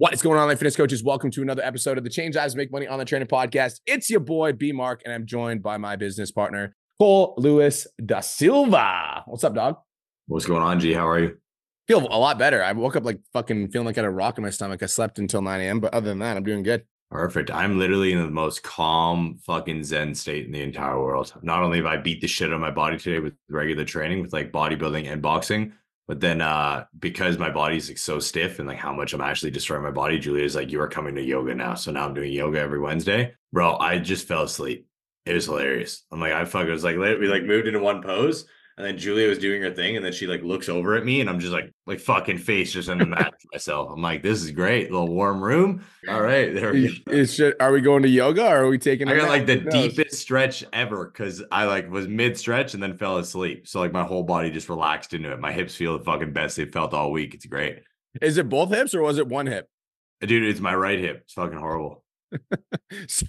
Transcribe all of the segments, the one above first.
What is going on, Life Fitness Coaches? Welcome to another episode of the Change Lives Make Money on the Training Podcast. It's your boy B Mark, and I'm joined by my business partner Cole Lewis da Silva. What's up, dog? What's going on, G? How are you? Feel a lot better. I woke up like fucking feeling like I had a rock in my stomach. I slept until 9 a.m., but other than that, I'm doing good. Perfect. I'm literally in the most calm fucking zen state in the entire world. Not only have I beat the shit out of my body today with regular training, with like bodybuilding and boxing, but then uh because my body's like so stiff and like how much I'm actually destroying my body, Julia's like, you are coming to yoga now. So now I'm doing yoga every Wednesday. Bro, I just fell asleep. It was hilarious. I'm like, I fuck, it was like, we like moved into one pose. And then Julia was doing her thing, and then she like looks over at me, and I'm just like, like fucking face just in the mat myself. I'm like, this is great, a little warm room. All right, there we go. Are we going to yoga or are we taking? I got like the deepest stretch ever because I like was mid stretch and then fell asleep. So like my whole body just relaxed into it. My hips feel the fucking best they felt all week. It's great. Is it both hips or was it one hip? Dude, it's my right hip. It's fucking horrible. so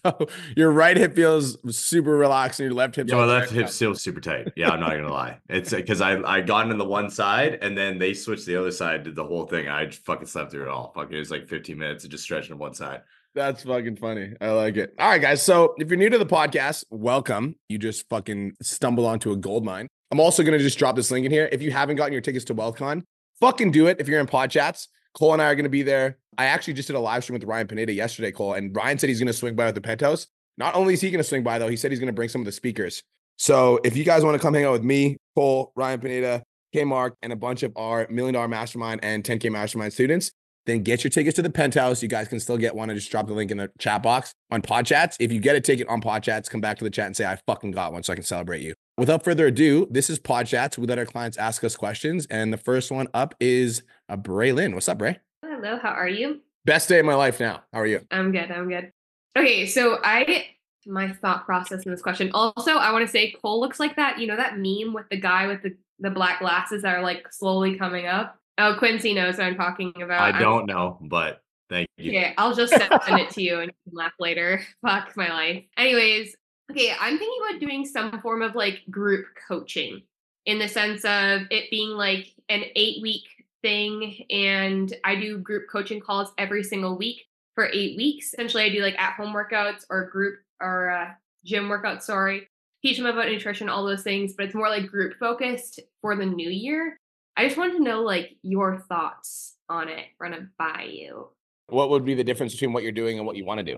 your right hip feels super relaxed, and your left hip. Yeah, my left hip still super tight. Yeah, I'm not gonna lie. It's uh, because I I got into the one side, and then they switched the other side, did the whole thing. I fucking slept through it all. Fucking, it was like 15 minutes of just stretching on one side. That's fucking funny. I like it. All right, guys. So if you're new to the podcast, welcome. You just fucking stumble onto a gold mine. I'm also gonna just drop this link in here. If you haven't gotten your tickets to WealthCon, fucking do it. If you're in pod chats, Cole and I are to be there. I actually just did a live stream with Ryan Pineda yesterday, Cole, and Ryan said he's going to swing by at the penthouse. Not only is he going to swing by, though, he said he's going to bring some of the speakers. So if you guys want to come hang out with me, Cole, Ryan Pineda, K Mark, and a bunch of our million dollar mastermind and 10K mastermind students, then get your tickets to the penthouse. You guys can still get one. I just drop the link in the chat box on Pod Chats. If you get a ticket on Pod Chats, come back to the chat and say, I fucking got one so I can celebrate you. Without further ado, this is Pod Chats. We let our clients ask us questions. And the first one up is a Bray Lynn. What's up, Bray? Hello, how are you? Best day of my life now. How are you? I'm good. I'm good. Okay, so I my thought process in this question. Also, I want to say Cole looks like that, you know, that meme with the guy with the, the black glasses that are like slowly coming up. Oh, Quincy knows what I'm talking about. I don't know, but thank you. Okay, I'll just send it to you and you can laugh later. Fuck my life. Anyways, okay, I'm thinking about doing some form of like group coaching in the sense of it being like an eight week thing and I do group coaching calls every single week for eight weeks. Essentially, I do like at home workouts or group or uh, gym workouts, sorry. Teach them about nutrition, all those things, but it's more like group focused for the new year. I just wanted to know like your thoughts on it, run it by you. What would be the difference between what you're doing and what you want to do?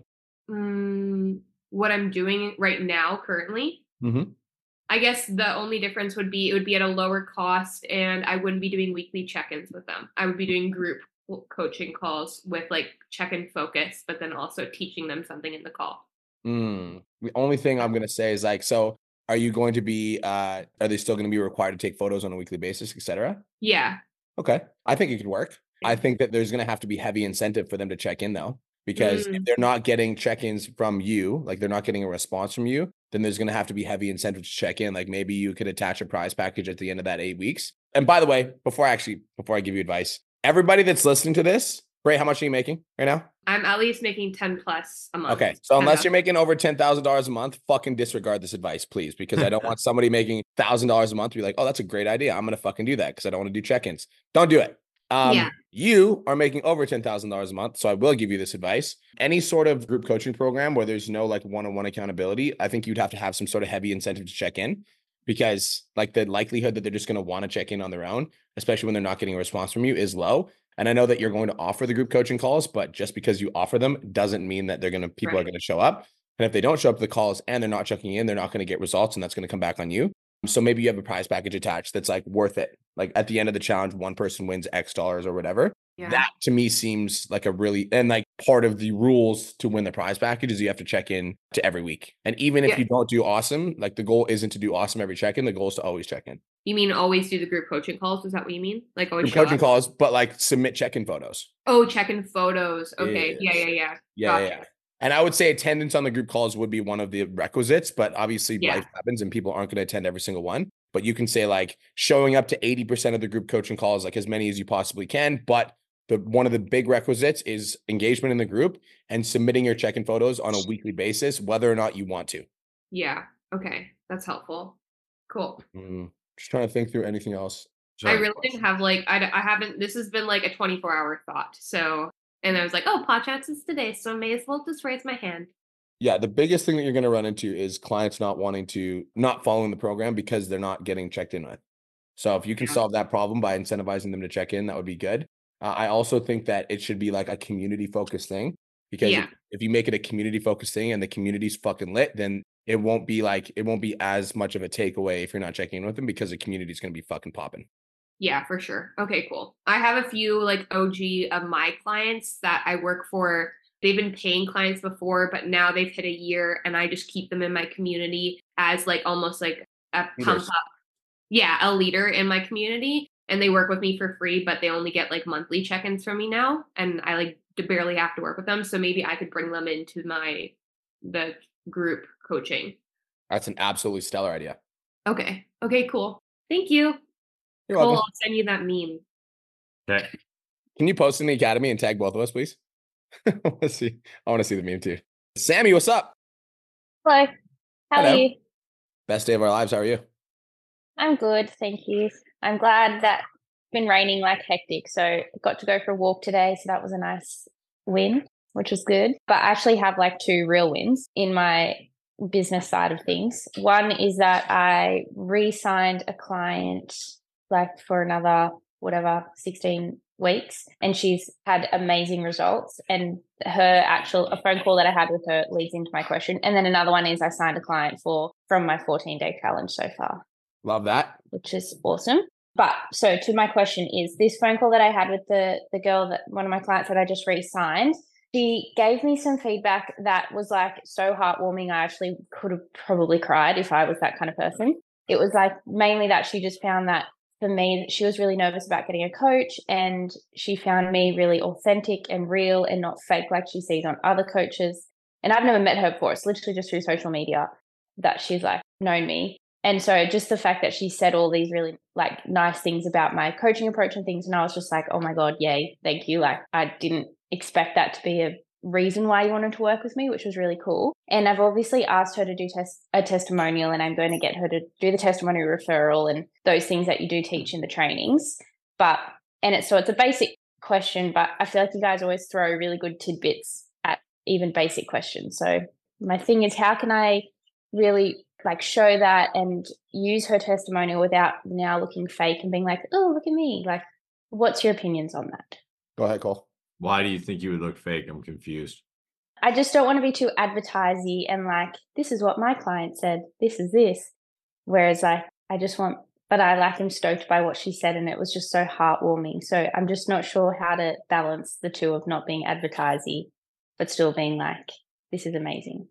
Mm, what I'm doing right now, currently. Mm-hmm. I guess the only difference would be it would be at a lower cost and I wouldn't be doing weekly check-ins with them. I would be doing group coaching calls with like check-in focus, but then also teaching them something in the call. Mm. The only thing I'm gonna say is like, so are you going to be uh are they still gonna be required to take photos on a weekly basis, etc.? Yeah. Okay. I think it could work. I think that there's gonna have to be heavy incentive for them to check in though because mm. if they're not getting check-ins from you like they're not getting a response from you then there's going to have to be heavy incentive to check in like maybe you could attach a prize package at the end of that eight weeks and by the way before i actually before i give you advice everybody that's listening to this Bray, how much are you making right now? I'm at least making 10 plus a month. Okay. So unless you're making over $10,000 a month, fucking disregard this advice, please, because I don't want somebody making $1,000 a month to be like, oh, that's a great idea. I'm going to fucking do that because I don't want to do check ins. Don't do it. Um, yeah. You are making over $10,000 a month. So I will give you this advice. Any sort of group coaching program where there's no like one on one accountability, I think you'd have to have some sort of heavy incentive to check in because like the likelihood that they're just going to want to check in on their own, especially when they're not getting a response from you, is low. And I know that you're going to offer the group coaching calls, but just because you offer them doesn't mean that they're going to, people right. are going to show up. And if they don't show up to the calls and they're not checking in, they're not going to get results and that's going to come back on you. So maybe you have a prize package attached that's like worth it. Like at the end of the challenge, one person wins X dollars or whatever. Yeah. That to me seems like a really and like part of the rules to win the prize package is you have to check in to every week. And even if yeah. you don't do awesome, like the goal isn't to do awesome every check in. The goal is to always check in. You mean always do the group coaching calls? Is that what you mean? Like always coaching up? calls, but like submit check in photos. Oh, check in photos. Okay. Yeah, yeah, yeah. Yeah, gotcha. yeah. And I would say attendance on the group calls would be one of the requisites, but obviously yeah. life happens and people aren't going to attend every single one. But you can say like showing up to 80% of the group coaching calls, like as many as you possibly can. But the one of the big requisites is engagement in the group and submitting your check-in photos on a weekly basis, whether or not you want to. Yeah. Okay. That's helpful. Cool. Mm, just trying to think through anything else. I really didn't have like I, I haven't this has been like a 24 hour thought so And I was like, oh, pod chats is today, so I may as well just raise my hand. Yeah, the biggest thing that you're going to run into is clients not wanting to not following the program because they're not getting checked in with. So if you can Yeah. solve that problem by incentivizing them to check in, that would be good. Uh, I also think that it should be like a community focused thing because Yeah. if, if you make it a community focused thing and the community's fucking lit, then it won't be like it won't be as much of a takeaway if you're not checking in with them because the community's going to be fucking popping. Yeah, for sure. Okay, cool. I have a few like OG of my clients that I work for. They've been paying clients before, but now they've hit a year and I just keep them in my community as like almost like a pump up. Yeah, a leader in my community. And they work with me for free, but they only get like monthly check ins from me now. And I like barely have to work with them. So maybe I could bring them into my the group coaching. That's an absolutely stellar idea. Okay. Okay, cool. Thank you. You're Cool. welcome. I'll send you that meme. Okay. Can you post in the academy and tag both of us, please? I want to see. I want to see the meme too. Sammy, what's up? Hello. How Hello. are you? Best day of our lives. How are you? I'm good, thank you. I'm glad that it's been raining like hectic, so I got to go for a walk today, so that was a nice win, which was good. But I actually have like two real wins in my business side of things. One is that I re-signed a client like for another whatever 16 weeks and she's had amazing results and her actual a phone call that I had with her leads into my question and then another one is I signed a client for from my 14 day challenge so far Love that. which is awesome. But so to my question is this phone call that I had with the the girl that one of my clients that I just re-signed, she gave me some feedback that was like so heartwarming. I actually could have probably cried if I was that kind of person. It was like mainly that she just found that for me, she was really nervous about getting a coach and she found me really authentic and real and not fake like she sees on other coaches. And I've never met her before. It's literally just through social media that she's like known me. And so just the fact that she said all these really like nice things about my coaching approach and things, and I was just like, oh my God, yay, thank you. Like I didn't expect that to be a reason why you wanted to work with me, which was really cool. And I've obviously asked her to do test a testimonial and I'm going to get her to do the testimonial referral and those things that you do teach in the trainings. But and it's so it's a basic question, but I feel like you guys always throw really good tidbits at even basic questions. So my thing is how can I really like show that and use her testimonial without now looking fake and being like, oh, look at me. Like, what's your opinions on that? Go ahead, Cole. Why do you think you would look fake? I'm confused. I just don't want to be too advertising and like, this is what my client said, this is this. Whereas like, I just want, but I like am stoked by what she said and it was just so heartwarming. So I'm just not sure how to balance the two of not being advertising, but still being like, this is amazing.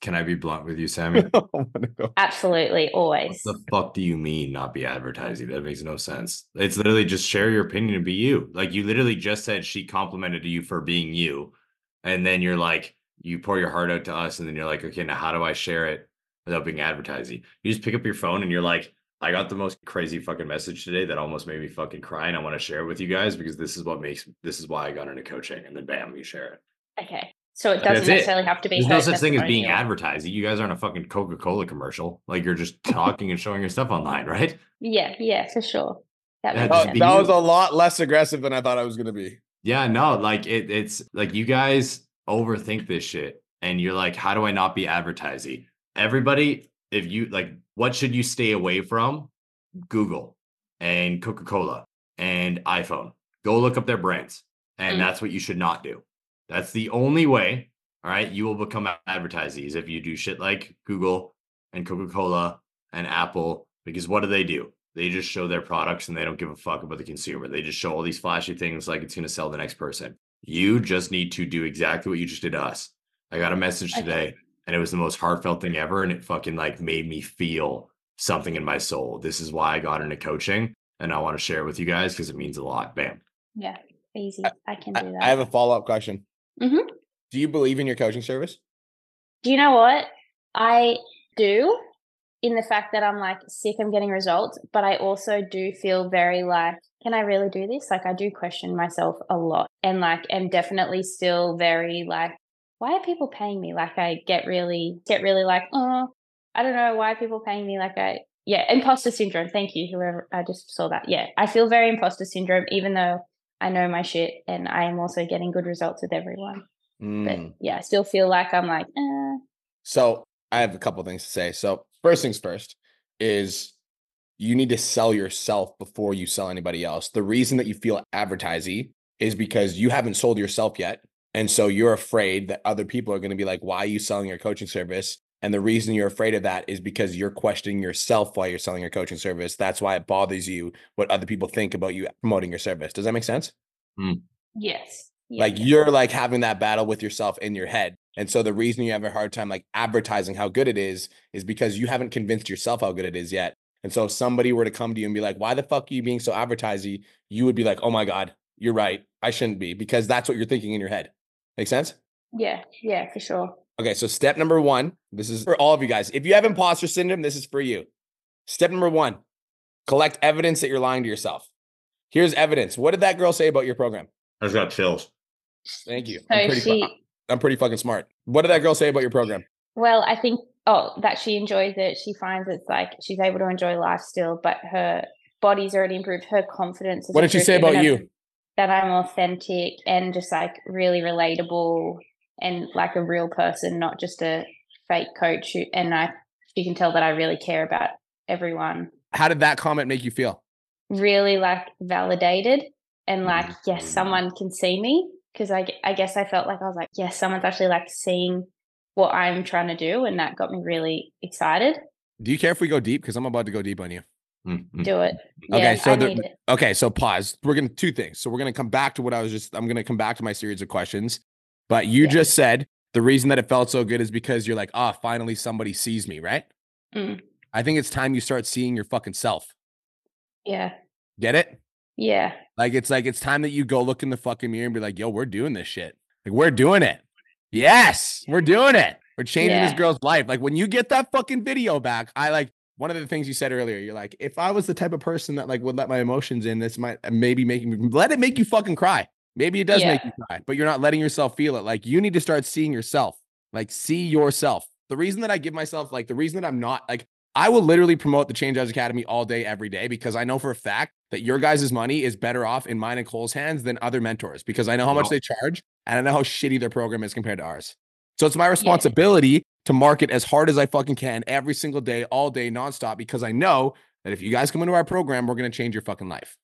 Can I be blunt with you, Sammy? I wanna. Absolutely, What always. the fuck do you mean not be advertising? That makes no sense. It's literally just share your opinion and be you. Like you literally just said she complimented you for being you. And then you're like, you pour your heart out to us, and then you're like, okay, now how do I share it without being advertising? You just pick up your phone and you're like, I got the most crazy fucking message today that almost made me fucking cry. And I want to share it with you guys because this is what makes this is why I got into coaching. And then bam, you share it. Okay. So it doesn't it. necessarily have to be There's no such thing as being testimonial. advertising. You guys aren't a fucking Coca-Cola commercial. Like you're just talking and showing your stuff online, right? Yeah, yeah, for sure. That Yeah, makes just That, be that was a lot less aggressive than I thought I was going to be. Yeah, no, like it, it's like you guys overthink this shit, and you're like, how do I not be advertising? Everybody, if you like, what should you stay away from? Google and Coca Cola and iPhone. Go look up their brands, and Mm. that's what you should not do. That's the only way. All right, you will become advertisees if you do shit like Google and Coca Cola and Apple. Because what do they do? They just show their products and they don't give a fuck about the consumer. They just show all these flashy things like it's going to sell the next person. You just need to do exactly what you just did to us. I got a message today and it was the most heartfelt thing ever. And it fucking like made me feel something in my soul. This is why I got into coaching and I want to share it with you guys because it means a lot. Bam. Yeah, easy. I can do that. I have a follow up question. Mhm. Do you believe in your coaching service? Do you know what? I do in the fact that I'm like sick I'm getting results, but I also do feel very like, can I really do this? Like I do question myself a lot and like am definitely still very like, why are people paying me? Like I get really get really like, oh, I don't know why are people paying me like I yeah, imposter syndrome. Thank you, whoever I just saw that. Yeah. I feel very imposter syndrome, even though I know my shit and I am also getting good results with everyone. Mm. But yeah, I still feel like I'm like, eh. So I have a couple things to say. So first things first is you need to sell yourself before you sell anybody else. The reason that you feel advertising is because you haven't sold yourself yet. And so you're afraid that other people are going to be like, why are you selling your coaching service? And the reason you're afraid of that is because you're questioning yourself while you're selling your coaching service. That's why it bothers you what other people think about you promoting your service. Does that make sense? Mm. yes. Yeah, like you're like having that battle with yourself in your head. And so the reason you have a hard time like advertising how good it is is because you haven't convinced yourself how good it is yet. And so if somebody were to come to you and be like, "Why the fuck are you being so advertising?" You would be like, "Oh my god, you're right. I shouldn't be," because that's what you're thinking in your head. Make sense? Yeah, yeah, for sure. Okay, so step number one, this is for all of you guys. If you have imposter syndrome, this is for you. Step number one, collect evidence that you're lying to yourself. Here's evidence. What did that girl say about your program? I just got chills. Thank you. So I'm pretty, fu- I'm pretty fucking smart. What did that girl say about your program? Well, I think oh that she enjoys it. She finds it's like she's able to enjoy life still, but her body's already improved. Her confidence. Has What did she say about you? That I'm authentic and just like really relatable and like a real person, not just a fake coach. who- And I, you can tell that I really care about everyone. How did that comment make you feel? Really like validated and like yes, Mhm. someone can see me because I, I guess I felt like I was like yes, someone's actually like seeing what I'm trying to do, and that got me really excited. Do you care if we go deep? Because I'm about to go deep on you. Mm, mm. Do it. Okay, Yeah, so the- Okay, so pause. We're gonna two things. So we're gonna come back to what I was just. I'm gonna come back to my series of questions. But you Yeah. just said the reason that it felt so good is because you're like, ah, finally somebody sees me, right? Mm. I think it's time you start seeing your fucking self. Yeah, Get it? yeah, Like it's like it's time that you go look in the fucking mirror and be like, yo, we're doing this shit. Like we're doing it. Yes, we're doing it. We're changing this girl's life. Like when you get that fucking video back, I like one of the things you said earlier. You're like, if I was the type of person that like would let my emotions in, this might maybe make me let it make you fucking cry. Maybe it does make you cry, but you're not letting yourself feel it. Like you need to start seeing yourself. Like see yourself. The reason that I give myself like the reason that I'm not like I will literally promote the Change Lives Academy all day, every day, because I know for a fact that your guys' money is better off in mine and Cole's hands than other mentors because I know how much they charge and I know how shitty their program is compared to ours. So it's my responsibility to market as hard as I fucking can every single day, all day, nonstop, because I know that if you guys come into our program, we're going to change your fucking life.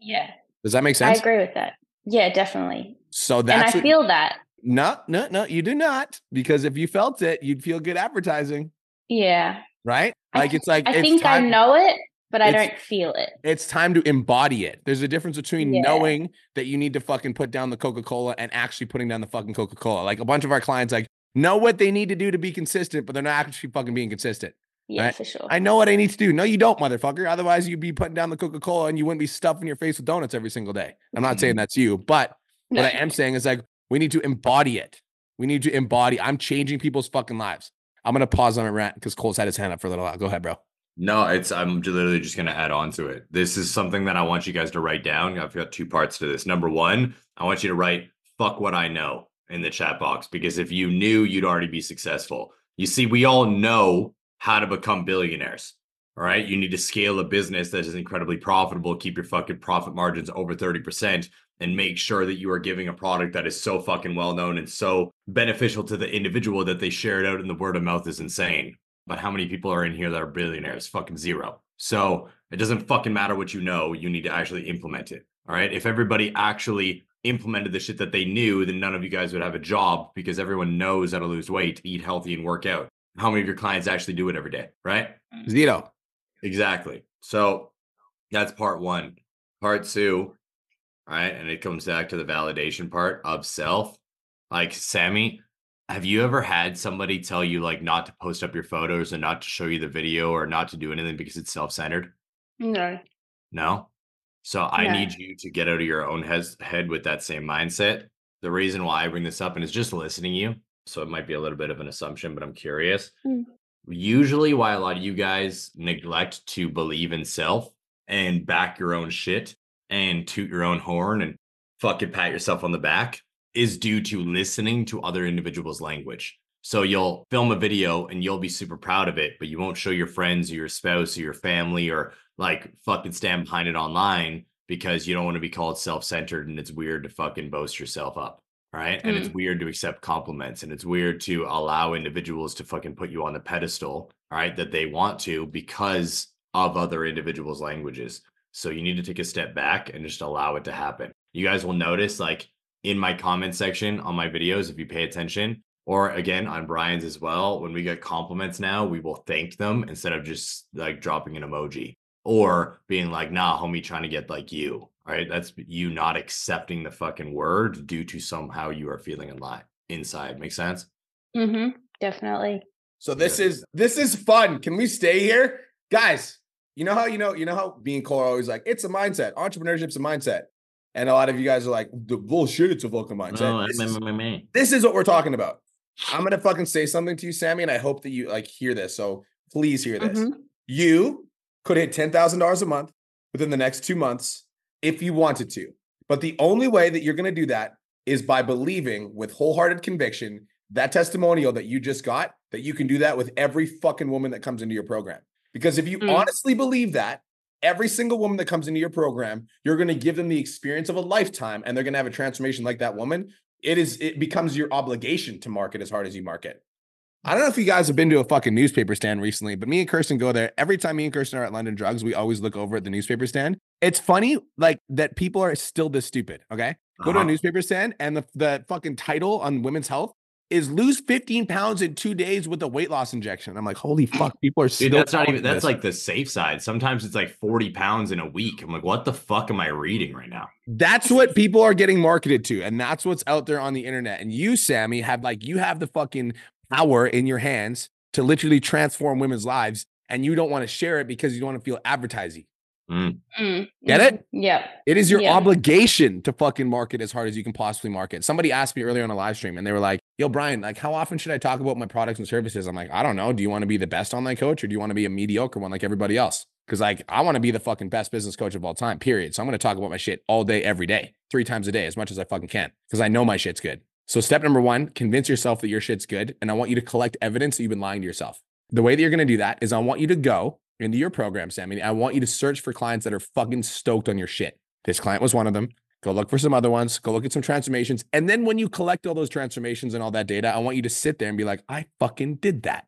yeah. Does that make sense? I agree with that. Yeah, definitely. So And that's I what- feel that. no, no, no, you do not. Because if you felt it, you'd feel good advertising, Yeah, right? I Like it's like I it's think time- I know it, but I don't feel it. it's time to embody it. There's a difference between Yeah. knowing that you need to fucking put down the Coca-Cola and actually putting down the fucking Coca-Cola. Like a bunch of our clients like know what they need to do to be consistent, but they're not actually fucking being consistent. Yeah, Right. for sure. I know what I need to do. No, you don't, motherfucker. Otherwise, you'd be putting down the Coca-Cola and you wouldn't be stuffing your face with donuts every single day. I'm not saying mm-hmm. that's you, but No. what I am saying is like we need to embody it. We need to embody. I'm changing people's fucking lives. I'm gonna pause on my rant because Cole's had his hand up for a little while. Go ahead, bro. No, it's I'm literally just gonna add on to it. This is something that I want you guys to write down. I've got two parts to this. Number one, I want you to write fuck what I know in the chat box because if you knew you'd already be successful. You see, we all know how to become billionaires. All right. You need to scale a business that is incredibly profitable, keep your fucking profit margins over 30%, and make sure that you are giving a product that is so fucking well known and so beneficial to the individual that they share it out and the word of mouth is insane. But how many people are in here that are billionaires? Fucking zero. So it doesn't fucking matter what you know. You need to actually implement it. All right. If everybody actually implemented the shit that they knew, then none of you guys would have a job because everyone knows how to lose weight, eat healthy, and work out. How many of your clients actually do it every day? Right. Mm. Zito. Exactly. So that's part one. Part two, right? and it comes back to the validation part of self. Like Sammy, have you ever had somebody tell you like not to post up your photos and not to show you the video or not to do anything because it's self-centered? no. No. So I No. need you to get out of your own hes- head with that same mindset. The reason why I bring this up and it's just listening to you, so it might be a little bit of an assumption, but I'm curious. Mm. Usually, why a lot of you guys neglect to believe in self and back your own shit and toot your own horn and fucking pat yourself on the back is due to listening to other individuals' language. So you'll film a video and you'll be super proud of it, but you won't show your friends or your spouse or your family or like fucking stand behind it online because you don't want to be called self-centered and it's weird to fucking boast yourself up. Right. Mm. And it's mm. weird to accept compliments and it's weird to allow individuals to fucking put you on the pedestal, right? That they want to because of other individuals' languages. So you need to take a step back and just allow it to happen. You guys will notice, like in my comment section on my videos, if you pay attention, or again on Brian's as well, when we get compliments now, we will thank them instead of just like dropping an emoji or being like, nah, homie, trying to get like you. Right. That's you not accepting the fucking word due to somehow you are feeling a lot inside. Make sense? Mm-hmm. Definitely. So this yeah. is this is fun. Can we stay here? Guys, you know how you know, you know how being Cole always like, it's a mindset. Entrepreneurship's a mindset. And a lot of you guys are like, the bullshit, it's a fucking mindset. Oh, this, is, this is what we're talking about. I'm gonna fucking say something to you, Sammy, and I hope that you like hear this. So please hear this. Mm-hmm. You could hit ten thousand dollars a month within the next two months if you wanted to. But the only way that you're gonna do that is by believing with wholehearted conviction that testimonial that you just got that you can do that with every fucking woman that comes into your program. Because if you mm. honestly believe that, every single woman that comes into your program, you're going to give them the experience of a lifetime and they're going to have a transformation like that woman it is it becomes your obligation to market as hard as you market. I don't know if you guys have been to a fucking newspaper stand recently, but me and Kirsten go there. Every time me and Kirsten are at London Drugs, we always look over at the newspaper stand. It's funny, like that people are still this stupid. Okay. Go uh-huh. to a uh-huh. newspaper stand and the, the fucking title on women's health is lose 15 pounds in two days with a weight loss injection. I'm like, holy fuck, people are Dude, that's not even that's this. like the safe side. Sometimes it's like 40 pounds in a week. I'm like, what the fuck am I reading right now? That's what people are getting marketed to, and that's what's out there on the internet. And you, Sammy, have like you have the fucking power in your hands to literally transform women's lives, and you don't want to share it because you don't want to feel advertising. Mm. Mm. Get it? Yeah. It is your yeah. obligation to fucking market as hard as you can possibly market. Somebody asked me earlier on a live stream and they were like, yo, Brian, like, how often should I talk about my products and services? I'm like, I don't know. Do you want to be the best online coach or do you want to be a mediocre one like everybody else? Because, like, I want to be the fucking best business coach of all time, period. So I'm going to talk about my shit all day, every day, three times a day, as much as I fucking can, because I know my shit's good. So, step number one, convince yourself that your shit's good. And I want you to collect evidence that you've been lying to yourself. The way that you're going to do that is I want you to go into your program, Sammy. I want you to search for clients that are fucking stoked on your shit. This client was one of them. Go look for some other ones. Go look at some transformations. And then when you collect all those transformations and all that data, I want you to sit there and be like, I fucking did that.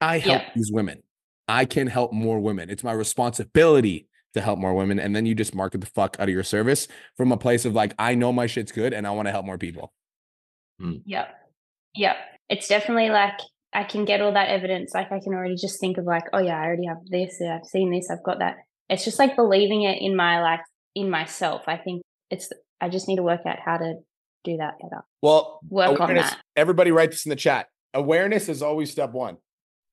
I help yeah. these women. I can help more women. It's my responsibility to help more women. And then you just market the fuck out of your service from a place of like, I know my shit's good and I want to help more people. Hmm. Yep. Yep. It's definitely like I can get all that evidence. Like I can already just think of like, oh yeah, I already have this. Yeah, I've seen this. I've got that. It's just like believing it in my like in myself. I think it's. I just need to work out how to do that better. Well, work on that. Everybody, write this in the chat. Awareness is always step one.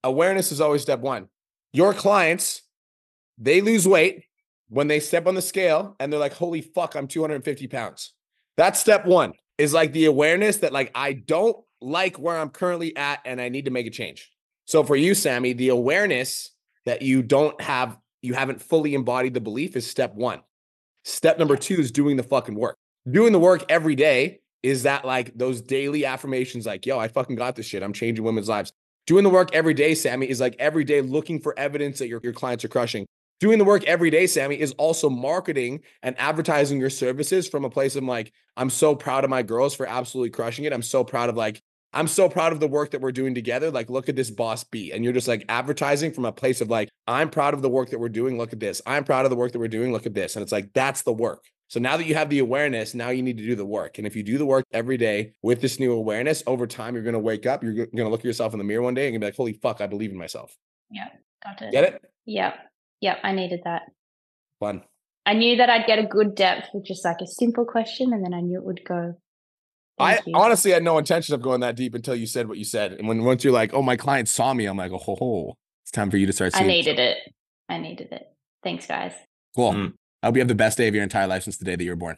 Awareness is always step one. Your clients, they lose weight when they step on the scale and they're like, "Holy fuck, I'm 250 pounds." That's step one. Is like the awareness that like I don't like where I'm currently at and I need to make a change. So for you, Sammy, the awareness that you don't have, you haven't fully embodied the belief is step one. Step number two is doing the fucking work. Doing the work every day is that like those daily affirmations, like, yo, I fucking got this shit. I'm changing women's lives. Doing the work every day, Sammy, is like every day looking for evidence that your, your clients are crushing. Doing the work every day, Sammy, is also marketing and advertising your services from a place of like, I'm so proud of my girls for absolutely crushing it. I'm so proud of like I'm so proud of the work that we're doing together. Like, look at this boss B. And you're just like advertising from a place of like, I'm proud of the work that we're doing. Look at this. I'm proud of the work that we're doing. Look at this. And it's like, that's the work. So now that you have the awareness, now you need to do the work. And if you do the work every day with this new awareness, over time, you're going to wake up. You're going to look at yourself in the mirror one day and be like, holy fuck, I believe in myself. Yeah. Got it. Get it? Yep. Yep. I needed that. Fun. I knew that I'd get a good depth with just like a simple question. And then I knew it would go I you. honestly had no intention of going that deep until you said what you said. And when once you're like, "Oh, my client saw me," I'm like, "Oh, ho, ho. it's time for you to start." I needed it. I needed it. Thanks, guys. Cool. Mm. I hope you have the best day of your entire life since the day that you were born.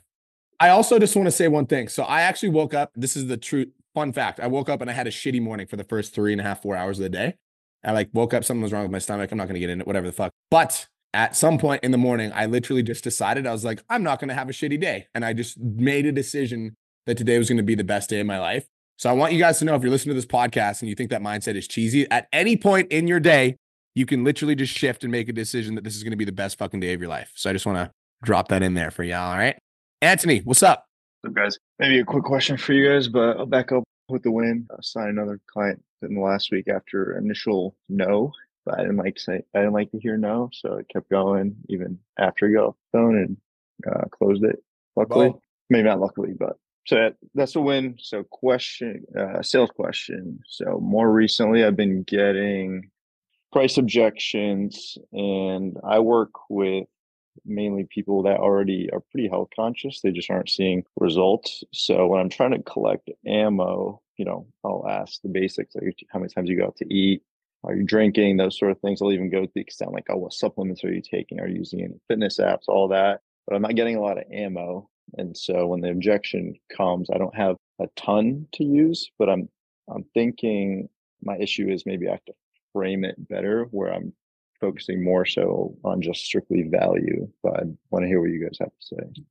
I also just want to say one thing. So I actually woke up. This is the true fun fact. I woke up and I had a shitty morning for the first three and a half, four hours of the day. I like woke up, something was wrong with my stomach. I'm not going to get into it, whatever the fuck. But at some point in the morning, I literally just decided I was like, I'm not going to have a shitty day. And I just made a decision that today was going to be the best day of my life. So I want you guys to know if you're listening to this podcast and you think that mindset is cheesy, at any point in your day, you can literally just shift and make a decision that this is going to be the best fucking day of your life. So I just want to drop that in there for y'all. All right. Anthony, what's up? What's up, guys? Maybe a quick question for you guys, but I'll back up with the win. I signed another client in the last week after initial no, but I didn't like to say I didn't like to hear no, so I kept going even after he got off the phone and uh, closed it. Luckily, maybe not luckily, but so that, that's a win. So question, uh, sales question. So more recently, I've been getting price objections, and I work with mainly people that already are pretty health conscious. They just aren't seeing results. So when I'm trying to collect ammo, you know, I'll ask the basics like how many times you go out to eat, are you drinking, those sort of things. I'll even go to the extent like, oh, what supplements are you taking? Are you using any fitness apps, all that. But I'm not getting a lot of ammo. And so when the objection comes, I don't have a ton to use, but I'm I'm thinking my issue is maybe I have to frame it better where I'm focusing more so on just strictly value. But I want to hear what you guys have to say.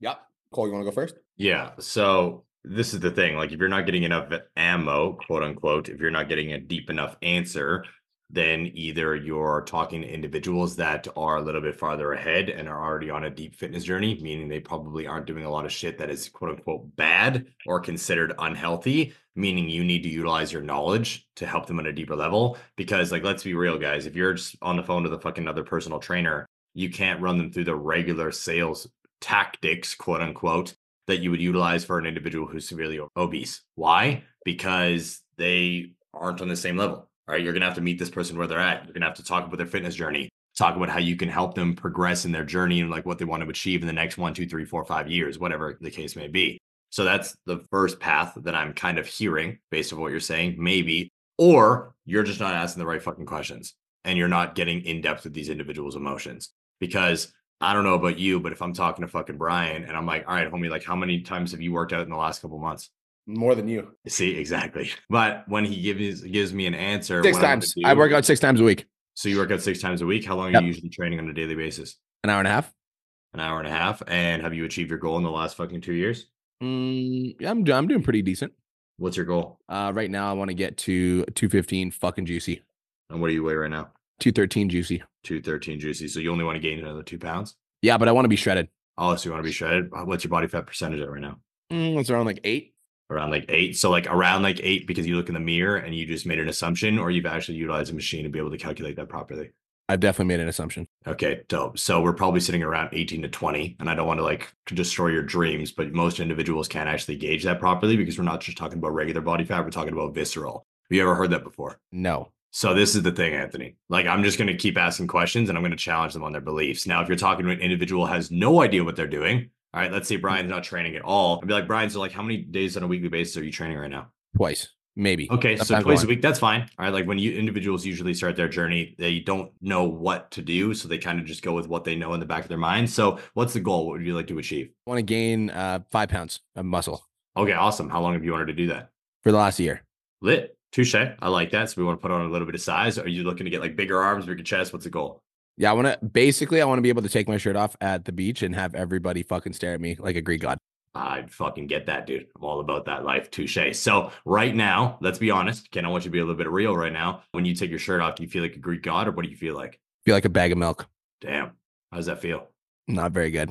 Yep. Cole, you want to go first? Yeah. So this is the thing. Like, if you're not getting enough ammo, quote unquote, if you're not getting a deep enough answer, then either you're talking to individuals that are a little bit farther ahead and are already on a deep fitness journey, meaning they probably aren't doing a lot of shit that is quote unquote bad or considered unhealthy, meaning you need to utilize your knowledge to help them on a deeper level. Because, like, let's be real, guys, if you're just on the phone with a fucking other personal trainer, you can't run them through the regular sales tactics, quote unquote, that you would utilize for an individual who's severely obese. Why? Because they aren't on the same level, right? You're going to have to meet this person where they're at. You're going to have to talk about their fitness journey, talk about how you can help them progress in their journey and like what they want to achieve in the next one, two, three, four, five years, whatever the case may be. So that's the first path that I'm kind of hearing based on what you're saying, maybe. Or you're just not asking the right fucking questions and you're not getting in depth with these individuals' emotions. Because I don't know about you, but if I'm talking to fucking Brian and I'm like, all right, homie, like how many times have you worked out in the last couple months? More than you. See, exactly. But when he gives gives me an answer, Six times. I work out six times a week. So you work out six times a week. How long Yep. are you usually training on a daily basis? An hour and a half. An hour and a half. And have you achieved your goal in the last fucking two years? Mm, yeah, I'm, I'm doing pretty decent. What's your goal? Uh, right now, I want to get to 215 fucking juicy, And what do you weigh right now? 213 juicy. Two thirteen juicy. So you only want to gain another two pounds. Yeah, but I want to be shredded. Oh, so you want to be shredded? What's your body fat percentage at right now? Mm, it's around like eight. Around like eight. So like around like eight because you look in the mirror and you just made an assumption, or you've actually utilized a machine to be able to calculate that properly. I've definitely made an assumption. Okay, dope. So we're probably sitting around 18 to 20. And I don't want to like destroy your dreams, but most individuals can't actually gauge that properly because we're not just talking about regular body fat, we're talking about visceral. Have you ever heard that before? No. So this is the thing, Anthony. Like I'm just going to keep asking questions and I'm going to challenge them on their beliefs. Now, if you're talking to an individual who has no idea what they're doing, all right, let's say Brian's not training at all. I'd be like, Brian, so like how many days on a weekly basis are you training right now? Twice, maybe. Okay, so twice one. a week, that's fine. All right, like when you individuals usually start their journey, they don't know what to do, so they kind of just go with what they know in the back of their mind. So, what's the goal? What would you like to achieve? I want to gain uh, five pounds of muscle Okay, awesome. How long have you wanted to do that? for the last year. Lit, touche. I like that. So we want to put on a little bit of size. Are you looking to get like bigger arms, bigger chest? What's the goal? Yeah, I want to basically, I want to be able to take my shirt off at the beach and have everybody fucking stare at me like a Greek god. I'd fucking get that, dude. I'm all about that life. Touche. So right now, let's be honest. Ken, I want you to be a little bit real right now. When you take your shirt off, do you feel like a Greek god or what do you feel like? Feel like a bag of milk. Damn. How does that feel? Not very good.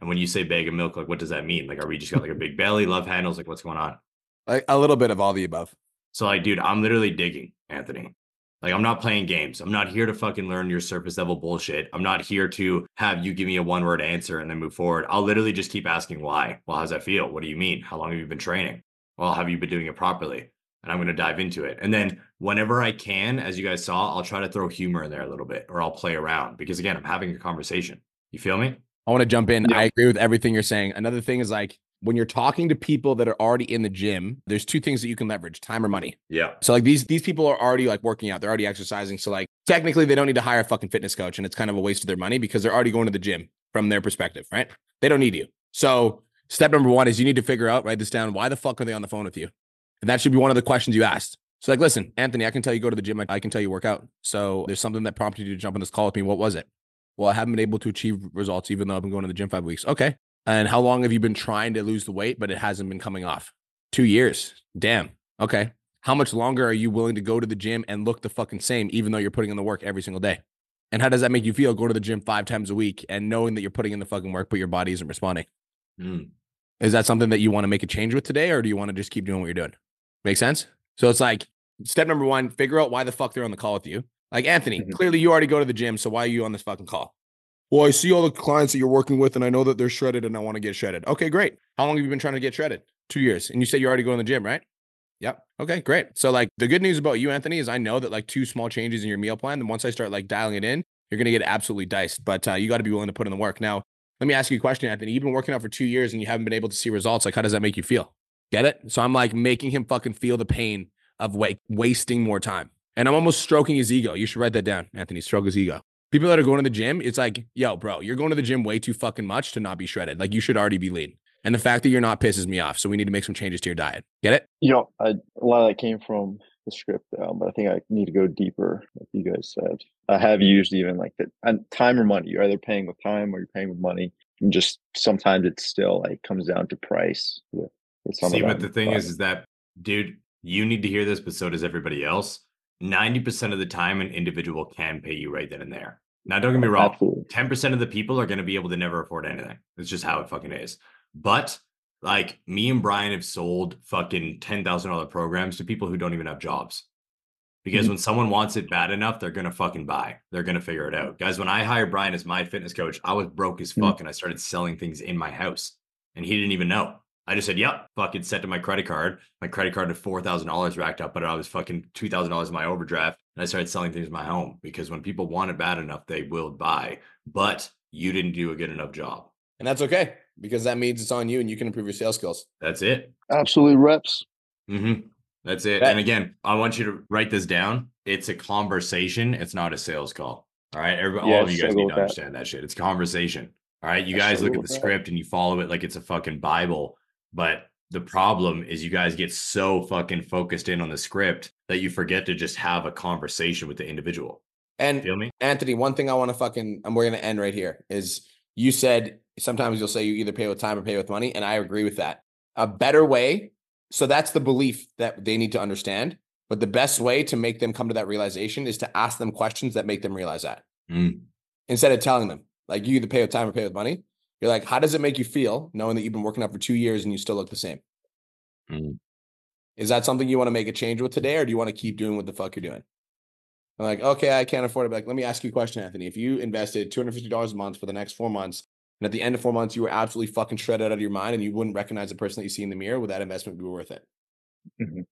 And when you say bag of milk, like what does that mean? Like, are we just got like a big belly, love handles? Like, what's going on? Like a little bit of all the above. So, like, dude, I'm literally digging, Anthony. Like, I'm not playing games. I'm not here to fucking learn your surface level bullshit. I'm not here to have you give me a one word answer and then move forward. I'll literally just keep asking why. Well, how's that feel? What do you mean? How long have you been training? Well, have you been doing it properly? And I'm going to dive into it. And then whenever I can, as you guys saw, I'll try to throw humor in there a little bit or I'll play around because, again, I'm having a conversation. You feel me? I want to jump in. Yeah. I agree with everything you're saying. Another thing is like when you're talking to people that are already in the gym, there's two things that you can leverage time or money. Yeah. So like these these people are already like working out, they're already exercising. So like technically they don't need to hire a fucking fitness coach and it's kind of a waste of their money because they're already going to the gym from their perspective, right? They don't need you. So step number one is you need to figure out, write this down, why the fuck are they on the phone with you? And that should be one of the questions you asked. So like, listen, Anthony, I can tell you go to the gym, I- I can tell you work out. So there's something that prompted you to jump on this call with me. What was it? Well, I haven't been able to achieve results even though I've been going to the gym five weeks. Okay. And how long have you been trying to lose the weight, but it hasn't been coming off? Two years. Damn. Okay. How much longer are you willing to go to the gym and look the fucking same, even though you're putting in the work every single day? And how does that make you feel going to the gym five times a week and knowing that you're putting in the fucking work, but your body isn't responding? Mm. Is that something that you want to make a change with today, or do you want to just keep doing what you're doing? Make sense? So it's like step number one, figure out why the fuck they're on the call with you. Like Anthony, Mhm. clearly you already go to the gym, so why are you on this fucking call? Well, I see all the clients that you're working with, and I know that they're shredded, and I want to get shredded. Okay, great. How long have you been trying to get shredded? Two years, and you said you're already going to the gym, right? Yep. Okay, great. So like the good news about you, Anthony, is I know that like two small changes in your meal plan, and once I start like dialing it in, you're gonna get absolutely diced. But uh, you got to be willing to put in the work. Now, let me ask you a question, Anthony. You've been working out for two years and you haven't been able to see results. Like, how does that make you feel? Get it? So I'm like making him fucking feel the pain of wa- wasting more time. And I'm almost stroking his ego. You should write that down, Anthony. Stroke his ego. People that are going to the gym, it's like, yo, bro, you're going to the gym way too fucking much to not be shredded. Like, you should already be lean. And the fact that you're not pisses me off. So we need to make some changes to your diet. Get it? You know, I, a lot of that came from the script, um, but I think I need to go deeper, like you guys said. I have used even like the and time or money. You're either paying with time or you're paying with money. And just sometimes it's still like comes down to price. With, with some See, but the thing but- is, is that, dude, you need to hear this, but so does everybody else. 90% of the time, an individual can pay you right then and there. Now, don't get me wrong. Absolutely. 10% of the people are going to be able to never afford anything. It's just how it fucking is. But like me and Brian have sold fucking $10,000 programs to people who don't even have jobs. Because Mhm. when someone wants it bad enough, they're going to fucking buy. They're going to figure it out. Guys, when I hired Brian as my fitness coach, I was broke as Mhm. fuck and I started selling things in my house and he didn't even know. I just said, yep, fucking set to my credit card. My credit card had $4,000 racked up, but I was fucking $2,000 in my overdraft. And I started selling things in my home because when people want it bad enough, they will buy. But you didn't do a good enough job. And that's okay because that means it's on you and you can improve your sales skills. That's it. Absolutely reps. hmm That's it. Bet. And again, I want you to write this down. It's a conversation. It's not a sales call. All right. Everybody, all of you guys need to understand that shit. It's a conversation. All right. You I guys look at the that. script and you follow it like it's a fucking Bible. But the problem is you guys get so fucking focused in on the script that you forget to just have a conversation with the individual. And Feel me? Anthony, one thing I want to fucking, and we're going to end right here is you said sometimes you'll say you either pay with time or pay with money. And I agree with that. A better way. So that's the belief that they need to understand. But the best way to make them come to that realization is to ask them questions that make them realize that Mm. instead of telling them, like, you either pay with time or pay with money. You're like, how does it make you feel knowing that you've been working out for two years and you still look the same? Mm. Is that something you want to make a change with today, or do you want to keep doing what the fuck you're doing? I'm like, okay, I can't afford it. But like, let me ask you a question, Anthony. If you invested $250 a month for the next four months, and at the end of four months, you were absolutely fucking shredded out of your mind and you wouldn't recognize the person that you see in the mirror, would that investment be worth it? Mhm.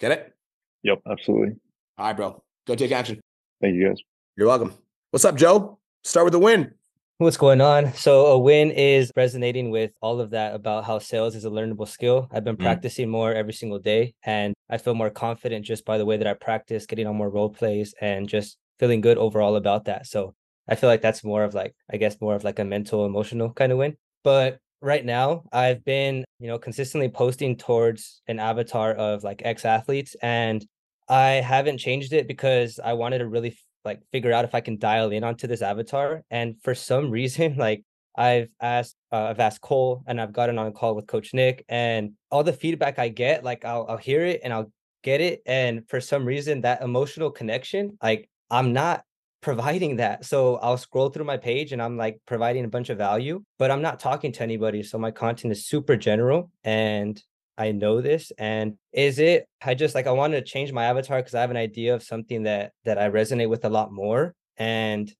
Get it? Yep, absolutely. All right, bro. Go take action. Thank you guys. You're welcome. What's up, Joe? Start with the win. What's going on? So a win is resonating with all of that about how sales is a learnable skill. I've been Mm. practicing more every single day and I feel more confident just by the way that I practice, getting on more role plays and just feeling good overall about that. So I feel like that's more of like, I guess more of like a mental, emotional kind of win. But right now I've been, you know, consistently posting towards an avatar of like ex-athletes and I haven't changed it because I wanted to really like figure out if I can dial in onto this avatar. And for some reason, like I've asked, uh, I've asked Cole, and I've gotten on a call with Coach Nick, and all the feedback I get, like I'll I'll hear it and I'll get it, and for some reason, that emotional connection, like I'm not providing that. So I'll scroll through my page and I'm like providing a bunch of value, but I'm not talking to anybody. So my content is super general and I know this. And is it I just like I wanted to change my avatar because I have an idea of something that that I resonate with a lot more. And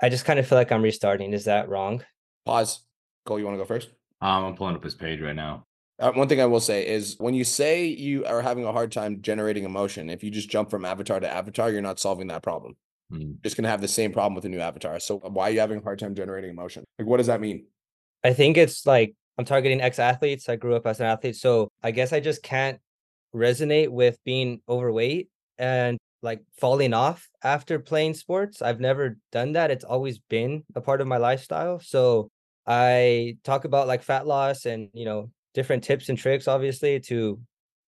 I just kind of feel like I'm restarting. Is that wrong? Pause. Cole, you want to go first? Um, I'm pulling up his page right now. Uh, one thing I will say is when you say you are having a hard time generating emotion, if you just jump from avatar to avatar, you're not solving that problem. Mm. just going to have the same problem with a new avatar. So why are you having a hard time generating emotion? Like, what does that mean? I think it's like I'm targeting ex athletes. I grew up as an athlete. So I guess I just can't resonate with being overweight and like falling off after playing sports. I've never done that. It's always been a part of my lifestyle. So I talk about like fat loss and, you know, different tips and tricks, obviously, to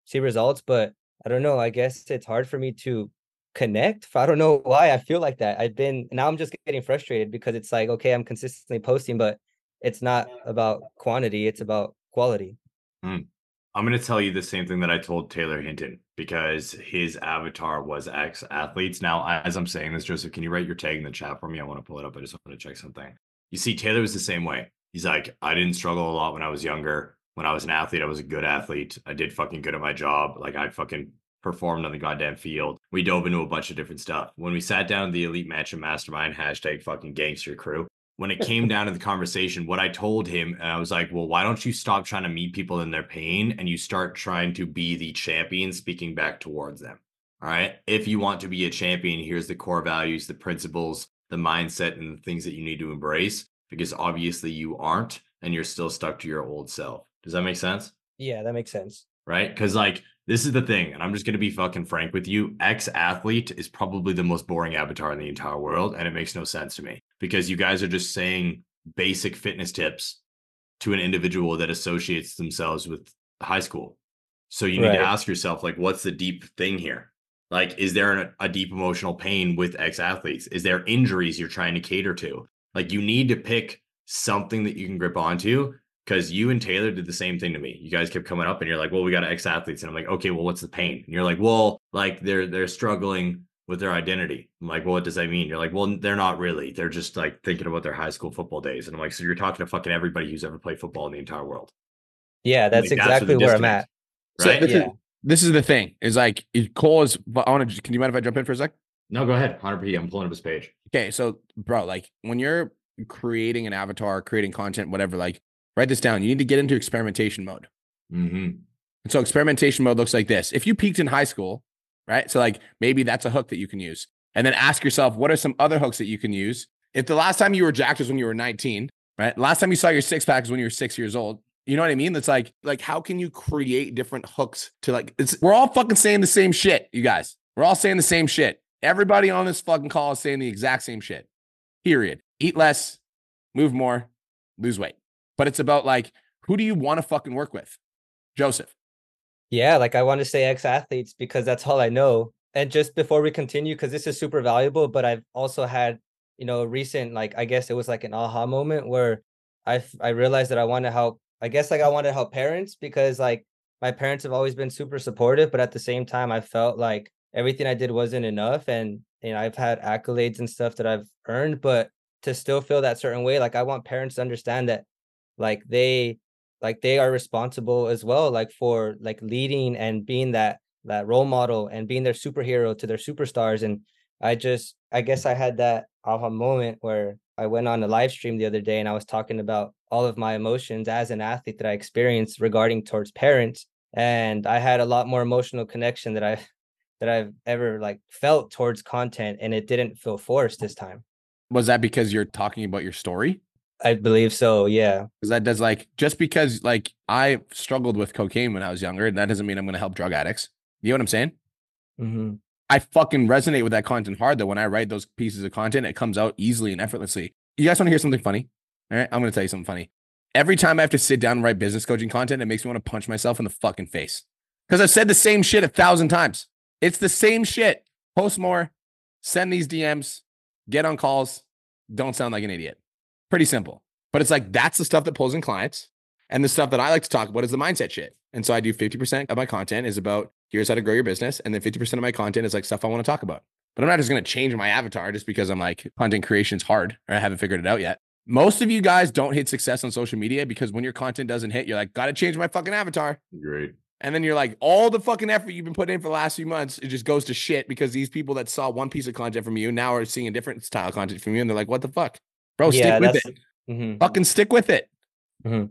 see results. But I don't know. I guess it's hard for me to connect. I don't know why I feel like that. I've been now I'm just getting frustrated because it's like, okay, I'm consistently posting, but it's not about quantity, it's about quality. Mm. I'm going to tell you the same thing that I told Taylor Hinton because his avatar was ex athletes. Now, as I'm saying this, Joseph, can you write your tag in the chat for me? I want to pull it up. I just want to check something. You see, Taylor was the same way. He's like, I didn't struggle a lot when I was younger. When I was an athlete, I was a good athlete. I did fucking good at my job. Like, I fucking performed on the goddamn field. We dove into a bunch of different stuff. When we sat down the Elite and Mastermind hashtag fucking gangster crew, when it came down to the conversation, what I told him, and I was like, well, why don't you stop trying to meet people in their pain and you start trying to be the champion speaking back towards them? All right. If you want to be a champion, here's the core values, the principles, the mindset, and the things that you need to embrace because obviously you aren't and you're still stuck to your old self. Does that make sense? Yeah, that makes sense. Right. Because, like, this is the thing, and I'm just going to be fucking frank with you. Ex athlete is probably the most boring avatar in the entire world, and it makes no sense to me because you guys are just saying basic fitness tips to an individual that associates themselves with high school. So you need right. to ask yourself, like, what's the deep thing here? Like, is there a, a deep emotional pain with ex athletes? Is there injuries you're trying to cater to? Like, you need to pick something that you can grip onto because you and Taylor did the same thing to me. You guys kept coming up and you're like, well, we got ex athletes. And I'm like, okay, well, what's the pain? And you're like, well, like they're they're struggling with their identity. I'm like, well, what does that mean? You're like, well, they're not really. They're just like thinking about their high school football days. And I'm like, so you're talking to fucking everybody who's ever played football in the entire world. Yeah, that's like, exactly that's where I'm at. Right? So this, yeah. is, this is the thing is like it Cole is I want to can you mind if I jump in for a sec? No, go ahead. 100 I'm pulling up his page. Okay, so bro, like when you're creating an avatar, creating content, whatever, like write this down. You need to get into experimentation mode. Mm-hmm. And so experimentation mode looks like this. If you peaked in high school, right? So like maybe that's a hook that you can use. And then ask yourself, what are some other hooks that you can use? If the last time you were jacked was when you were 19, right? Last time you saw your six pack was when you were six years old. You know what I mean? That's like, like how can you create different hooks to like it's we're all fucking saying the same shit, you guys. We're all saying the same shit. Everybody on this fucking call is saying the exact same shit. Period. Eat less, move more, lose weight. But it's about like, who do you want to fucking work with? Joseph. Yeah, like I want to say ex athletes because that's all I know. And just before we continue, because this is super valuable, but I've also had, you know, recent, like, I guess it was like an aha moment where I I realized that I want to help. I guess like I want to help parents because like my parents have always been super supportive, but at the same time, I felt like everything I did wasn't enough. And, you know, I've had accolades and stuff that I've earned, but to still feel that certain way, like I want parents to understand that like they like they are responsible as well like for like leading and being that that role model and being their superhero to their superstars and i just i guess i had that aha moment where i went on a live stream the other day and i was talking about all of my emotions as an athlete that i experienced regarding towards parents and i had a lot more emotional connection that i that i've ever like felt towards content and it didn't feel forced this time. Was that because you're talking about your story I believe so. Yeah. Because that does like just because like I struggled with cocaine when I was younger, and that doesn't mean I'm going to help drug addicts. You know what I'm saying? Mm-hmm. I fucking resonate with that content hard though. When I write those pieces of content, it comes out easily and effortlessly. You guys want to hear something funny? All right, I'm going to tell you something funny. Every time I have to sit down and write business coaching content, it makes me want to punch myself in the fucking face because I've said the same shit a thousand times. It's the same shit. Post more, send these DMs, get on calls, don't sound like an idiot. Pretty simple. But it's like that's the stuff that pulls in clients. And the stuff that I like to talk about is the mindset shit. And so I do 50% of my content is about here's how to grow your business. And then 50% of my content is like stuff I want to talk about. But I'm not just going to change my avatar just because I'm like content creation's hard or I haven't figured it out yet. Most of you guys don't hit success on social media because when your content doesn't hit, you're like, got to change my fucking avatar. Great. And then you're like, all the fucking effort you've been putting in for the last few months, it just goes to shit because these people that saw one piece of content from you now are seeing a different style of content from you. And they're like, what the fuck? Bro, yeah, stick with it. Mm-hmm. Fucking stick with it. Mm-hmm.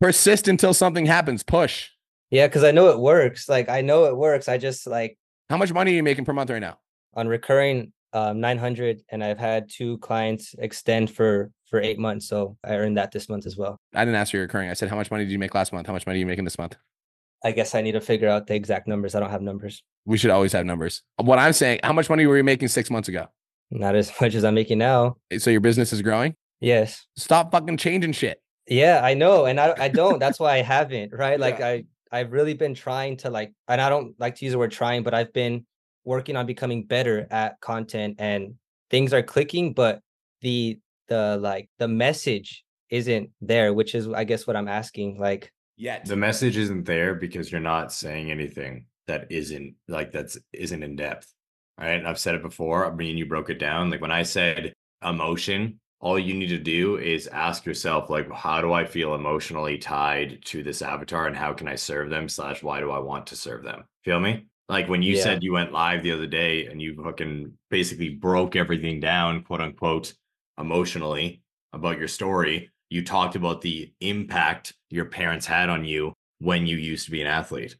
Persist until something happens. Push. Yeah, because I know it works. Like I know it works. I just like. How much money are you making per month right now? On recurring, um, nine hundred, and I've had two clients extend for for eight months, so I earned that this month as well. I didn't ask you recurring. I said, how much money did you make last month? How much money are you making this month? I guess I need to figure out the exact numbers. I don't have numbers. We should always have numbers. What I'm saying, how much money were you making six months ago? Not as much as I'm making now. So your business is growing? Yes. Stop fucking changing shit. Yeah, I know. And I, I don't. That's why I haven't, right? Like yeah. I I've really been trying to like and I don't like to use the word trying, but I've been working on becoming better at content and things are clicking, but the the like the message isn't there, which is I guess what I'm asking. Like yet. The message isn't there because you're not saying anything that isn't like that's isn't in depth. Right. And I've said it before. I mean, you broke it down. Like when I said emotion, all you need to do is ask yourself, like, how do I feel emotionally tied to this avatar and how can I serve them? Slash, why do I want to serve them? Feel me? Like when you Yeah. said you went live the other day and you fucking basically broke everything down, quote unquote, emotionally about your story, you talked about the impact your parents had on you when you used to be an athlete.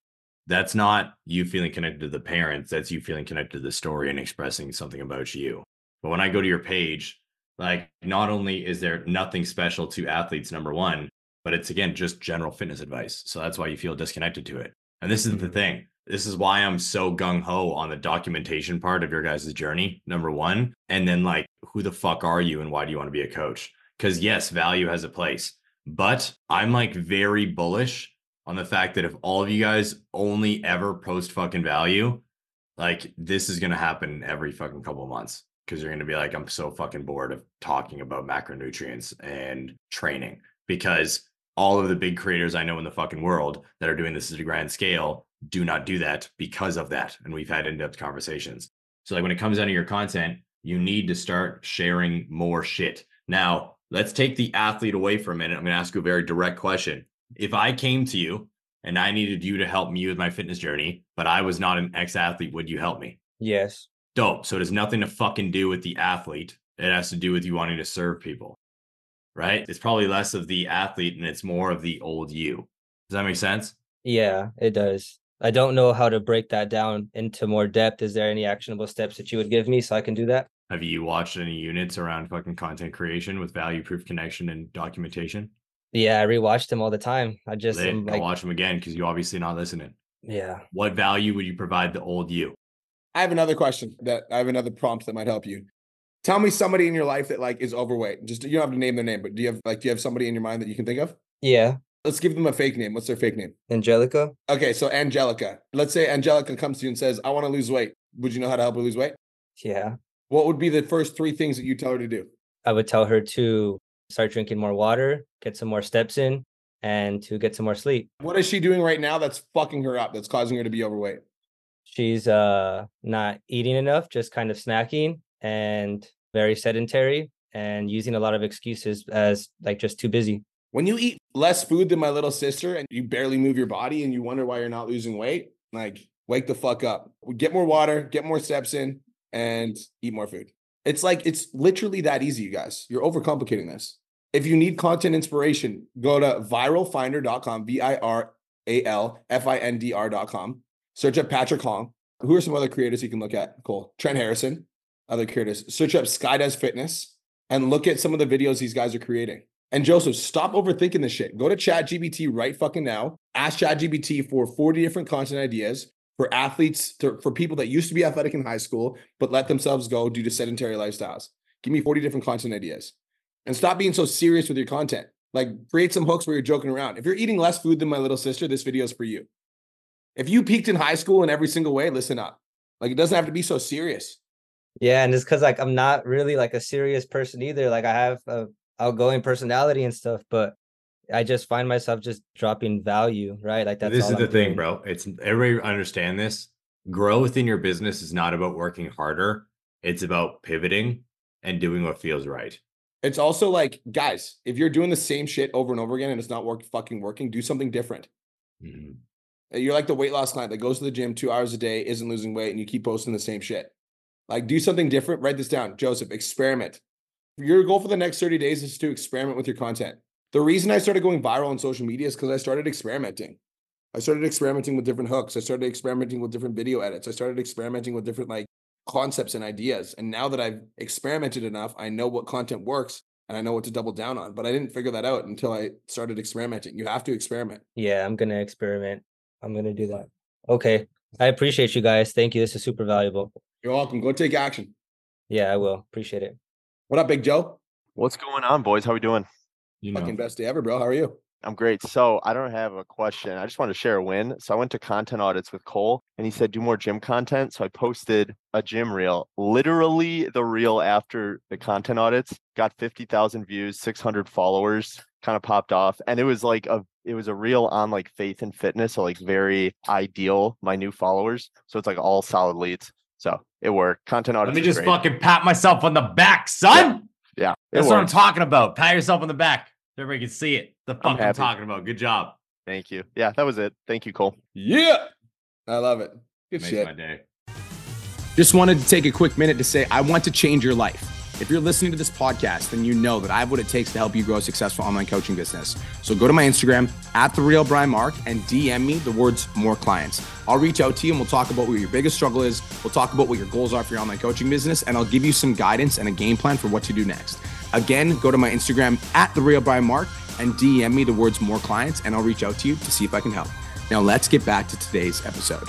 That's not you feeling connected to the parents, that's you feeling connected to the story and expressing something about you. But when I go to your page, like not only is there nothing special to athletes, number one, but it's again just general fitness advice. So that's why you feel disconnected to it. And this is the thing. This is why I'm so gung ho on the documentation part of your guys' journey, number one. And then, like, who the fuck are you and why do you want to be a coach? Because, yes, value has a place, but I'm like very bullish on the fact that if all of you guys only ever post fucking value, like, this is to happen every fucking couple of months because you're to be like, I'm so fucking bored of talking about macronutrients and training because all of the big creators I know in the fucking world that are doing this at a grand scale do not do that because of that. And we've had in depth conversations. So, like, when it comes down to your content, you need to start sharing more shit. Now, let's take the athlete away for a minute. I'm going to ask you a very direct question. If I came to you and I needed you to help me with my fitness journey, but I was not an ex athlete, would you help me? Yes. Dope. So it has nothing to fucking do with the athlete. It has to do with you wanting to serve people, right? It's probably less of the athlete and it's more of the old you. Does that make sense? Yeah, it does. I don't know how to break that down into more depth. Is there any actionable steps that you would give me so I can do that? Have you watched any units around fucking content creation with value proof connection and documentation? Yeah, I rewatch them all the time. I just Lit. am Go like, watch them again because you're obviously not listening. yeah. What value would you provide the old you? I have another question that I have another prompt that might help you. Tell me somebody in your life that like is overweight. Just you don't have to name their name, but do you have like do you have somebody in your mind that you can think of? Yeah. Let's give them a fake name. What's their fake name? Angelica? Okay, so Angelica. Let's say Angelica comes to you and says, "I want to lose weight." Would you know how to help her lose weight? Yeah. What would be the first three things that you tell her to do? I would tell her to start drinking more water, get some more steps in, and to get some more sleep. What is she doing right now that's fucking her up? That's causing her to be overweight. She's uh not eating enough, just kind of snacking and very sedentary and using a lot of excuses as like just too busy. When you eat less food than my little sister and you barely move your body and you wonder why you're not losing weight, like wake the fuck up. Get more water, get more steps in, and eat more food. It's like it's literally that easy, you guys. You're overcomplicating this. If you need content inspiration, go to viralfindr.com, V I R A L F I N D R.com. Search up Patrick Hong. Who are some other creators you can look at? Cool. Trent Harrison, other creators. Search up Skydoes Fitness and look at some of the videos these guys are creating. And Joseph, stop overthinking this shit. Go to ChatGPT right fucking now. Ask ChatGPT for 40 different content ideas for athletes, to, for people that used to be athletic in high school, but let themselves go due to sedentary lifestyles. Give me 40 different content ideas. And stop being so serious with your content. Like create some hooks where you're joking around. If you're eating less food than my little sister, this video is for you. If you peaked in high school in every single way, listen up. Like it doesn't have to be so serious. Yeah, and it's because like I'm not really like a serious person either. Like I have a outgoing personality and stuff, but I just find myself just dropping value, right? Like that's this all is I'm the thing, bro. It's everybody understand this. Growth in your business is not about working harder. It's about pivoting and doing what feels right. It's also like, guys, if you're doing the same shit over and over again and it's not work fucking working, do something different. Mhm. You're like the weight loss client that goes to the gym two hours a day, isn't losing weight, and you keep posting the same shit. Like, do something different. Write this down, Joseph. Experiment. Your goal for the next 30 days is to experiment with your content. The reason I started going viral on social media is because I started experimenting. I started experimenting with different hooks. I started experimenting with different video edits. I started experimenting with different like concepts and ideas. And now that I've experimented enough, I know what content works and I know what to double down on. But I didn't figure that out until I started experimenting. You have to experiment. Yeah, I'm gonna experiment. I'm gonna do that. Okay. I appreciate you guys. Thank you. This is super valuable. You're welcome. Go take action. Yeah, I will. Appreciate it. What up, Big Joe? What's going on, boys? How are we doing? You know, Fucking best day ever, bro. How are you? I'm great. So I don't have a question. I just want to share a win. So I went to content audits with Cole and he said, do more gym content. So I posted a gym reel, literally the reel after the content audits, got 50,000 views, 600 followers, kind of popped off. And it was like a, it was a reel on like faith and fitness. So like very ideal, my new followers. So it's like all solid leads. So it worked. Content audits. Let me just great. fucking pat myself on the back, son. Yeah. Yeah That's what I'm talking about. Pat yourself on the back. Everybody can see it. The fuck I'm, I'm talking about. Good job. Thank you. Yeah, that was it. Thank you, Cole. Yeah. I love it. Good Makes shit. my day. Just wanted to take a quick minute to say I want to change your life. If you're listening to this podcast, then you know that I have what it takes to help you grow a successful online coaching business. So go to my Instagram at the real Brian Mark and DM me the words more clients. I'll reach out to you and we'll talk about what your biggest struggle is. We'll talk about what your goals are for your online coaching business, and I'll give you some guidance and a game plan for what to do next. Again, go to my Instagram at the real Brian Mark and DM me the words more clients, and I'll reach out to you to see if I can help. Now let's get back to today's episode.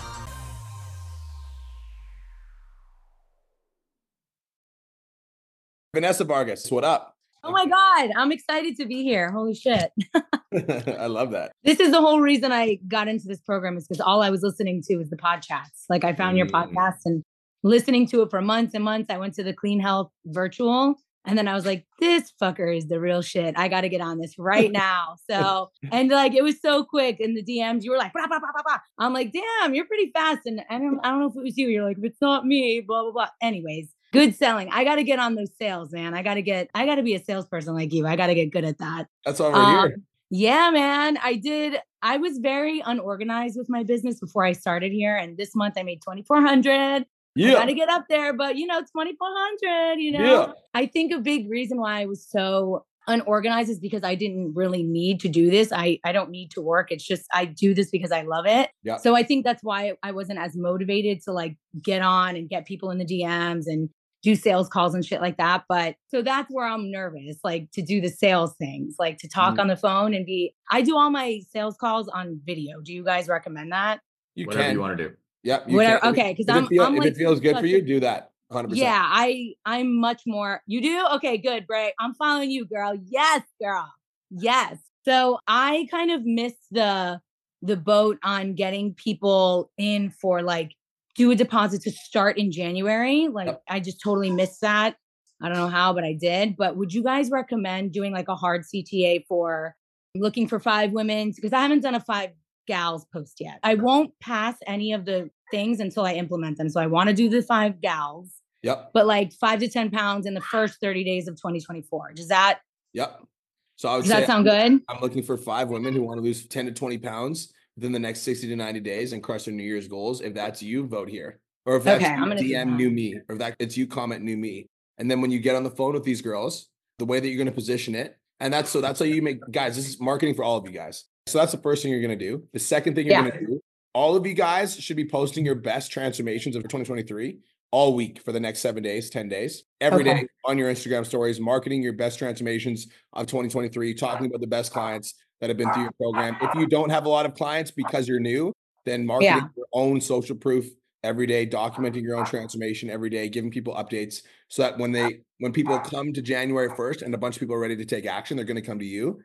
Vanessa Vargas, what up? Oh my God, I'm excited to be here. Holy shit. I love that. This is the whole reason I got into this program is because all I was listening to was the podcasts. Like I found mm. your podcast and listening to it for months and months. I went to the Clean Health virtual and then I was like, this fucker is the real shit. I got to get on this right now. So, and like, it was so quick in the DMs. You were like, blah, blah, blah, blah, blah. I'm like, damn, you're pretty fast. And I don't, I don't know if it was you. You're like, if it's not me, blah, blah, blah. Anyways, good selling. I got to get on those sales, man. I got to get, I got to be a salesperson like you. I got to get good at that. That's all we're um, here. Yeah, man. I did. I was very unorganized with my business before I started here. And this month I made 2,400. Yeah. Got to get up there, but you know, 2,400, you know, yeah. I think a big reason why I was so unorganized is because I didn't really need to do this. I I don't need to work. It's just I do this because I love it. Yeah. So I think that's why I wasn't as motivated to like get on and get people in the DMs and do sales calls and shit like that. But so that's where I'm nervous, like to do the sales things, like to talk mm. on the phone and be. I do all my sales calls on video. Do you guys recommend that? You Whatever can. you want to do. Yep. Whatever. Can. Okay, because I'm, feel, I'm if like, it feels good for you, do that. 100%. Yeah, I I'm much more. You do okay, good, Bray. I'm following you, girl. Yes, girl. Yes. So I kind of missed the the boat on getting people in for like do a deposit to start in January. Like yep. I just totally missed that. I don't know how, but I did. But would you guys recommend doing like a hard CTA for looking for five women? Because I haven't done a five gals post yet. I won't pass any of the things until I implement them. So I want to do the five gals. Yep. But like five to 10 pounds in the first 30 days of 2024. Does that? Yep. So I would Does that sound good? I'm looking for five women who want to lose 10 to 20 pounds within the next 60 to 90 days and crush their New Year's goals. If that's you, vote here. Or if that's okay, you, DM new me, or if that it's you, comment new me. And then when you get on the phone with these girls, the way that you're going to position it, and that's so that's how you make guys. This is marketing for all of you guys. So that's the first thing you're going to do. The second thing you're yeah. going to do, all of you guys should be posting your best transformations of 2023 all week for the next seven days, 10 days, every okay. day on your Instagram stories, marketing your best transformations of 2023, talking about the best clients that have been through your program. If you don't have a lot of clients because you're new, then marketing yeah. your own social proof every day, documenting your own transformation every day, giving people updates so that when they when people come to January 1st and a bunch of people are ready to take action, they're going to come to you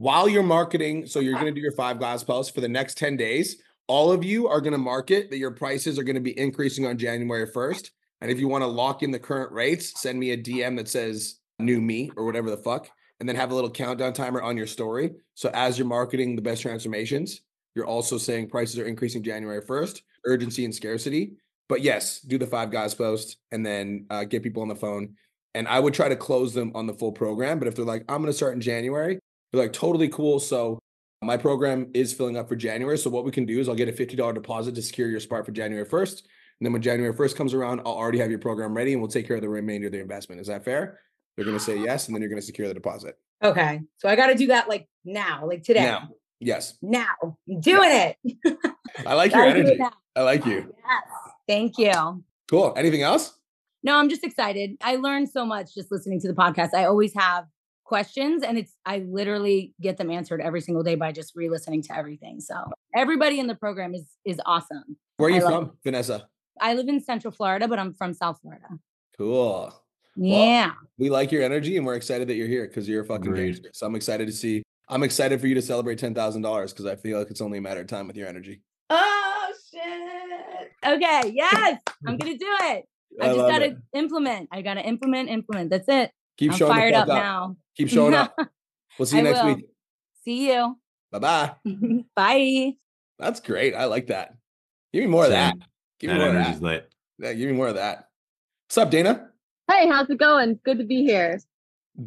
while you're marketing, so you're going to do your five glass posts for the next 10 days. All of you are going to market that your prices are going to be increasing on January 1st. And if you want to lock in the current rates, send me a DM that says new me or whatever the fuck, and then have a little countdown timer on your story. So as you're marketing the best transformations, you're also saying prices are increasing January 1st, urgency and scarcity. But yes, do the five guys post and then uh, get people on the phone. And I would try to close them on the full program. But if they're like, I'm going to start in January, they're like, totally cool. So my program is filling up for January. So what we can do is I'll get a $50 deposit to secure your spot for January 1st. And then when January 1st comes around, I'll already have your program ready and we'll take care of the remainder of the investment. Is that fair? They're going to say yes. And then you're going to secure the deposit. Okay. So I got to do that like now, like today. Now. Yes. Now. I'm doing yeah. it. I like your energy. I like you. Yes. Thank you. Cool. Anything else? No, I'm just excited. I learned so much just listening to the podcast. I always have questions and it's I literally get them answered every single day by just re-listening to everything. So everybody in the program is is awesome. Where are you from, it. Vanessa? I live in Central Florida, but I'm from South Florida. Cool. Yeah. Well, we like your energy and we're excited that you're here because you're a fucking gangster. So I'm excited to see I'm excited for you to celebrate ten thousand dollars because I feel like it's only a matter of time with your energy. Oh shit. Okay, yes, I'm gonna do it. I, I just gotta it. implement. I gotta implement, implement. That's it. Keep I'm showing fired up, up, now. Keep showing up. We'll see you I next will. week. See you. Bye-bye. Bye. That's great. I like that. Give me more of that. Give me That more of that. lit. Yeah, give me more of that. What's up, Dana? Hey, how's it going? Good to be here.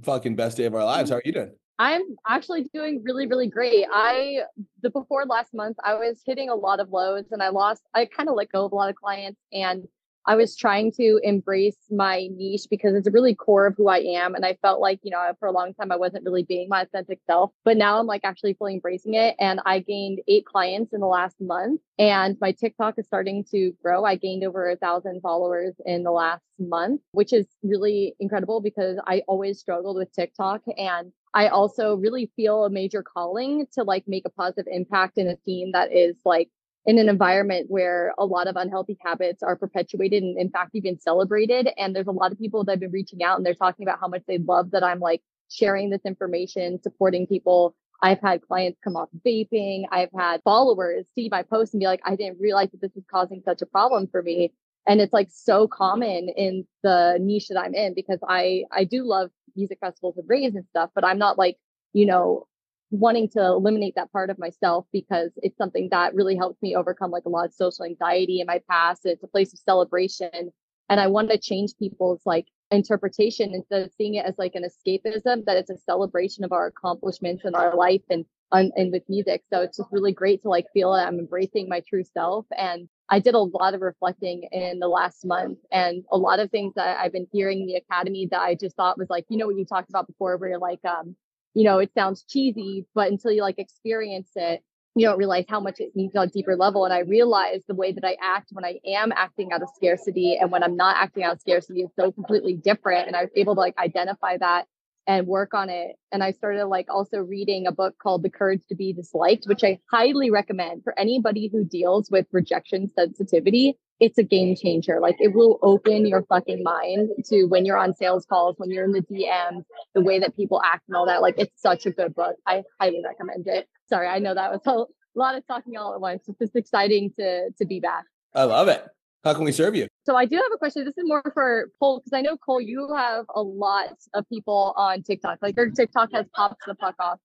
Fucking best day of our lives. Mm-hmm. How are you doing? I'm actually doing really, really great. I the before last month, I was hitting a lot of lows and I lost I kind of let go of a lot of clients and I was trying to embrace my niche because it's a really core of who I am. And I felt like, you know, for a long time I wasn't really being my authentic self. But now I'm like actually fully embracing it. And I gained eight clients in the last month. And my TikTok is starting to grow. I gained over a thousand followers in the last month, which is really incredible because I always struggled with TikTok. And I also really feel a major calling to like make a positive impact in a scene that is like in an environment where a lot of unhealthy habits are perpetuated and in fact even celebrated. And there's a lot of people that have been reaching out and they're talking about how much they love that i'm like sharing this information supporting people. I've had clients come off vaping. I've had followers see my post and be like i didn't realize that this was causing such a problem for me. And it's like so common in the niche that i'm in because i i do love music festivals and raves and stuff but i'm not like you know wanting to eliminate that part of myself because it's something that really helped me overcome like a lot of social anxiety in my past. It's a place of celebration. And I want to change people's like interpretation instead of seeing it as like an escapism, that it's a celebration of our accomplishments in our life and and with music. So it's just really great to like feel that I'm embracing my true self. And I did a lot of reflecting in the last month and a lot of things that I've been hearing in the academy that I just thought was like, you know, what you talked about before, where you're like, um, you know, it sounds cheesy, but until you like experience it, you don't realize how much it means on a deeper level. And I realized the way that I act when I am acting out of scarcity and when I'm not acting out of scarcity is so completely different. And I was able to like identify that and work on it. And I started like also reading a book called The Courage to Be Disliked, which I highly recommend for anybody who deals with rejection sensitivity. It's a game changer. Like it will open your fucking mind to when you're on sales calls, when you're in the DMs, the way that people act and all that. Like it's such a good book. I highly recommend it. Sorry, I know that was a lot of talking all at once. It's just exciting to to be back. I love it. How can we serve you? So I do have a question. This is more for Cole because I know Cole, you have a lot of people on TikTok. Like your TikTok has popped the fuck off.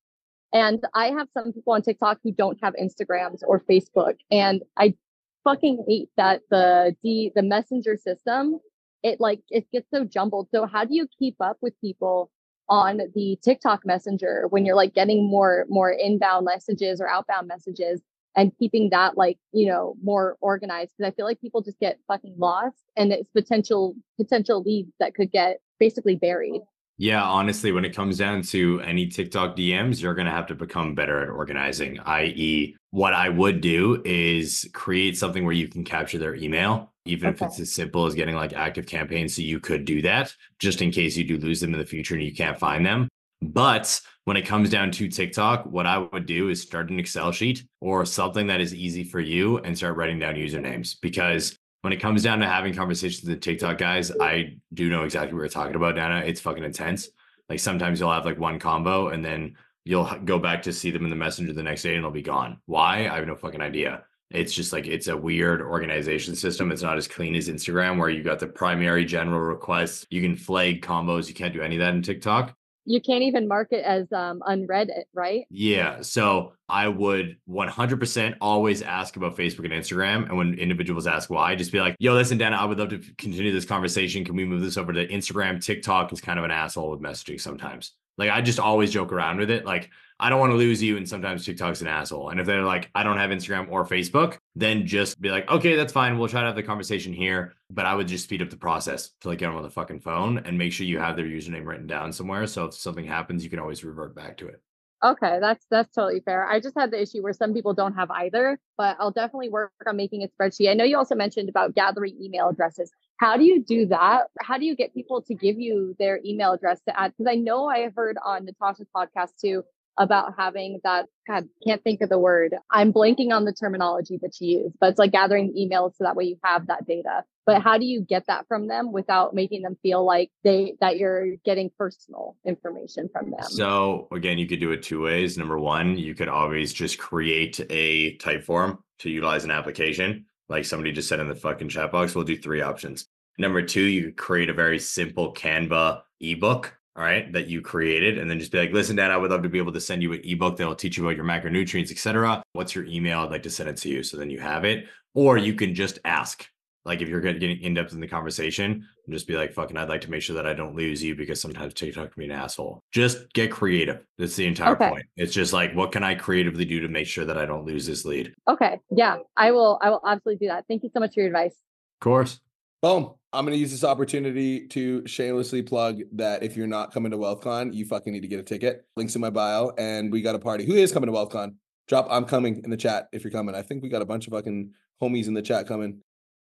And I have some people on TikTok who don't have Instagrams or Facebook. And I fucking hate that the the the messenger system, it like it gets so jumbled. So how do you keep up with people on the TikTok messenger when you're like getting more more inbound messages or outbound messages? and keeping that like you know more organized because i feel like people just get fucking lost and it's potential potential leads that could get basically buried Yeah, honestly, when it comes down to any TikTok DMs, you're going to have to become better at organizing. I.e., what I would do is create something where you can capture their email, even if it's as simple as getting like active campaigns. So you could do that just in case you do lose them in the future and you can't find them. But when it comes down to TikTok, what I would do is start an Excel sheet or something that is easy for you and start writing down usernames. Because when it comes down to having conversations with the TikTok guys, I do know exactly what you're talking about, Dana. It's fucking intense. Like sometimes you'll have like one combo and then you'll go back to see them in the messenger the next day and they'll be gone. Why? I have no fucking idea. It's just like it's a weird organization system. It's not as clean as Instagram where you got the primary general requests. You can flag combos. You can't do any of that in TikTok. You can't even mark it as um unread right Yeah. So I would 100% always ask about Facebook and Instagram. And when individuals ask why, just be like, yo, listen, Dana, I would love to continue this conversation. Can we move this over to Instagram? TikTok is kind of an asshole with messaging sometimes. Like I just always joke around with it. Like I don't want to lose you. And sometimes TikTok's an asshole. And if they're like, I don't have Instagram or Facebook, then just be like, okay, that's fine. We'll try to have the conversation here. But I would just speed up the process to like get them on the fucking phone and make sure you have their username written down somewhere. So if something happens, you can always revert back to it. okay that's that's totally fair i just had the issue where some people don't have either but i'll definitely work on making a spreadsheet i know you also mentioned about gathering email addresses how do you do that how do you get people to give you their email address to add because i know i heard on natasha's podcast too about having that god can't think of the word. I'm blanking on the terminology that you use but it's like gathering emails so that way you have that data. But how do you get that from them without making them feel like they that you're getting personal information from them? So again you could do it two ways. Number one you could always just create a Typeform to utilize an application like somebody just said in the fucking chat box we'll do three options. Number two you could create a very simple canva ebook all right, that you created, and then just be like, listen, Dad, I would love to be able to send you an ebook that'll teach you about your macronutrients, etc. What's your email? I'd like to send it to you. So then you have it. Or you can just ask. Like if you're getting in depth in the conversation, and just be like, fucking, I'd like to make sure that I don't lose you because sometimes TikTok can be an asshole. Just get creative. That's the entire okay. point. It's just like, what can I creatively do to make sure that I don't lose this lead? Okay. Yeah. I will I will absolutely do that. Thank you so much for your advice. Of course. Boom. I'm going to use this opportunity to shamelessly plug that if you're not coming to WealthCon, you fucking need to get a ticket. Links in my bio, and we got a party. Who is coming to WealthCon? Drop I'm coming in the chat if you're coming. I think we got a bunch of fucking homies in the chat coming.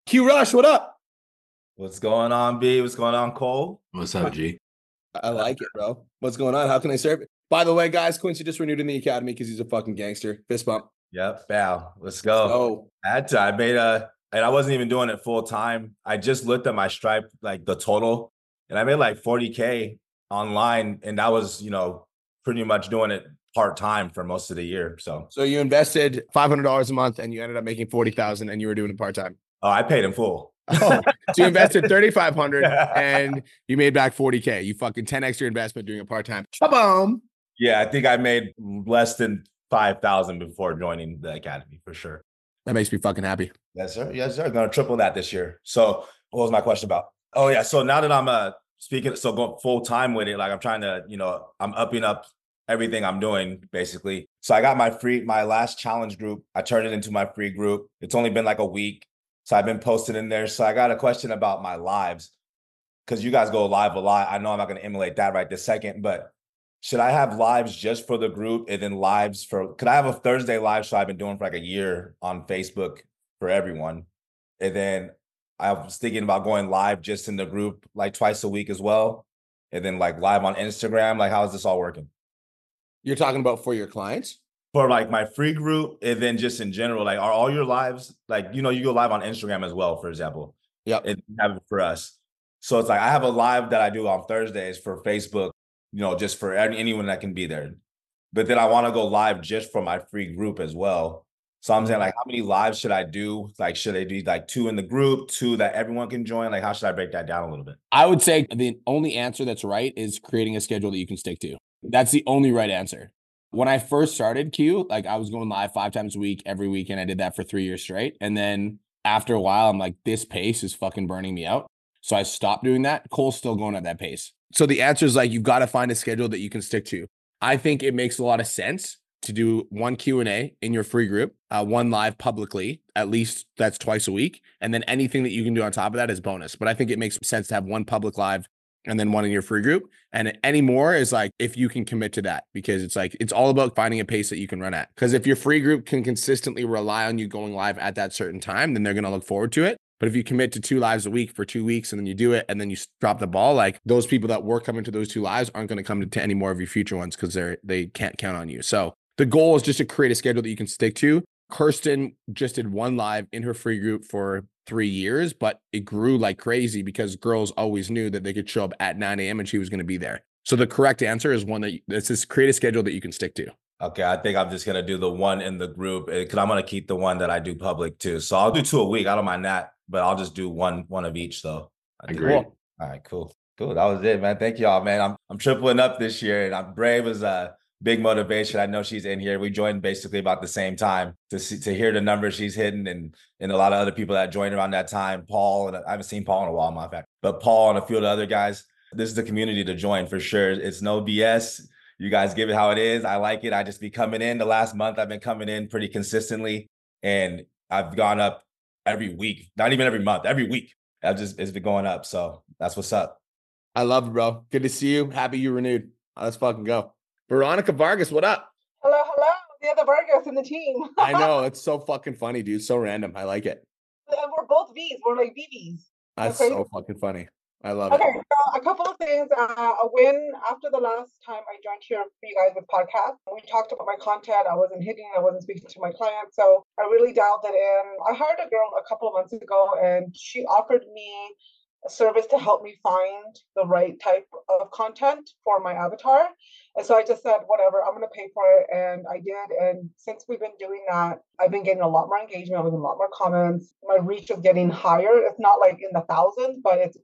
Q Rush, what up? What's going on, B? What's going on, Cole? What's up, G? I like it, bro. What's going on? How can I serve it? By the way, guys, Quincy just renewed in the academy because he's a fucking gangster. Fist bump. Yep, bow. Let's go. Oh, Let's go. I made a and I wasn't even doing it full time. I just looked at my stripe, like the total, and I made like 40K online. And that was, you know, pretty much doing it part time for most of the year. So, so you invested $500 a month and you ended up making 40,000 and you were doing it part time. Oh, I paid in full. oh, so you invested 3,500 and you made back 40K. You fucking 10 extra investment doing it part time. Boom. Yeah, I think I made less than 5,000 before joining the academy for sure. That makes me fucking happy. Yes, sir. Yes, sir. Gonna triple that this year. So what was my question about? Oh yeah. So now that I'm uh speaking, so going full time with it, like I'm trying to, you know, I'm upping up everything I'm doing basically. So I got my free, my last challenge group. I turned it into my free group. It's only been like a week. So I've been posting in there. So I got a question about my lives. Cause you guys go live a lot. I know I'm not gonna emulate that right this second, but should I have lives just for the group and then lives for could I have a Thursday live show I've been doing for like a year on Facebook for everyone? And then I was thinking about going live just in the group like twice a week as well. And then like live on Instagram. Like, how is this all working? You're talking about for your clients? For like my free group, and then just in general, like are all your lives like you know, you go live on Instagram as well, for example. Yeah. And have it for us. So it's like I have a live that I do on Thursdays for Facebook you know, just for anyone that can be there. But then I want to go live just for my free group as well. So I'm saying mm-hmm. like, how many lives should I do? Like, should I do like two in the group, two that everyone can join? Like, how should I break that down a little bit? I would say the only answer that's right is creating a schedule that you can stick to. That's the only right answer. When I first started Q, like I was going live five times a week every week, and I did that for three years straight. And then after a while, I'm like, this pace is fucking burning me out. So I stopped doing that. Cole's still going at that pace. So the answer is like you've got to find a schedule that you can stick to. I think it makes a lot of sense to do one Q&A in your free group, uh, one live publicly, at least that's twice a week. And then anything that you can do on top of that is bonus. But I think it makes sense to have one public live and then one in your free group. And any more is like if you can commit to that, because it's like it's all about finding a pace that you can run at. Because if your free group can consistently rely on you going live at that certain time, then they're going to look forward to it. But if you commit to two lives a week for two weeks and then you do it and then you drop the ball, like those people that were coming to those two lives aren't going to come to any more of your future ones because they're they can't count on you. So the goal is just to create a schedule that you can stick to. Kirsten just did one live in her free group for three years, but it grew like crazy because girls always knew that they could show up at 9 a.m. and she was going to be there. So the correct answer is one that it's just create a schedule that you can stick to. Okay, I think I'm just gonna do the one in the group eh, because I'm gonna keep the one that I do public too. So I'll do two a week. I don't mind that but I'll just do one one of each though. Agree. All right, cool. Cool. That was it, man. Thank y'all, man. I'm I'm tripling up this year and I'm brave as a big motivation. I know she's in here. We joined basically about the same time to see to hear the numbers she's hitting and and a lot of other people that joined around that time. Paul and I haven't seen Paul in a while, my fact, but Paul and a few of the other guys. This is the community to join for sure. It's no BS. You guys give it how it is. I like it. I just be coming in. The last month I've been coming in pretty consistently, and I've gone up every week, not even every month, every week. I've just it's been going up. So that's what's up. I love it, bro. Good to see you. Happy you renewed. Let's fucking go. Veronica Vargas, what up? Hello, hello. The other Vargas in the team. I know. It's so fucking funny, dude. So random. I like it. Uh, we're both V's. We're like VVs. That's so fucking funny. I love okay, it. Okay, so a couple of things. Uh, a win after the last time I joined here for you guys with podcast. We talked about my content. I wasn't hitting. I wasn't speaking to my clients, so I really dialed it in. I hired a girl a couple of months ago, and she offered me a service to help me find the right type of content for my avatar. And so I just said, whatever, I'm going to pay for it. And I did. And since we've been doing that, I've been getting a lot more engagement. Getting a lot more comments. My reach is getting higher. It's not like in the thousands, but it's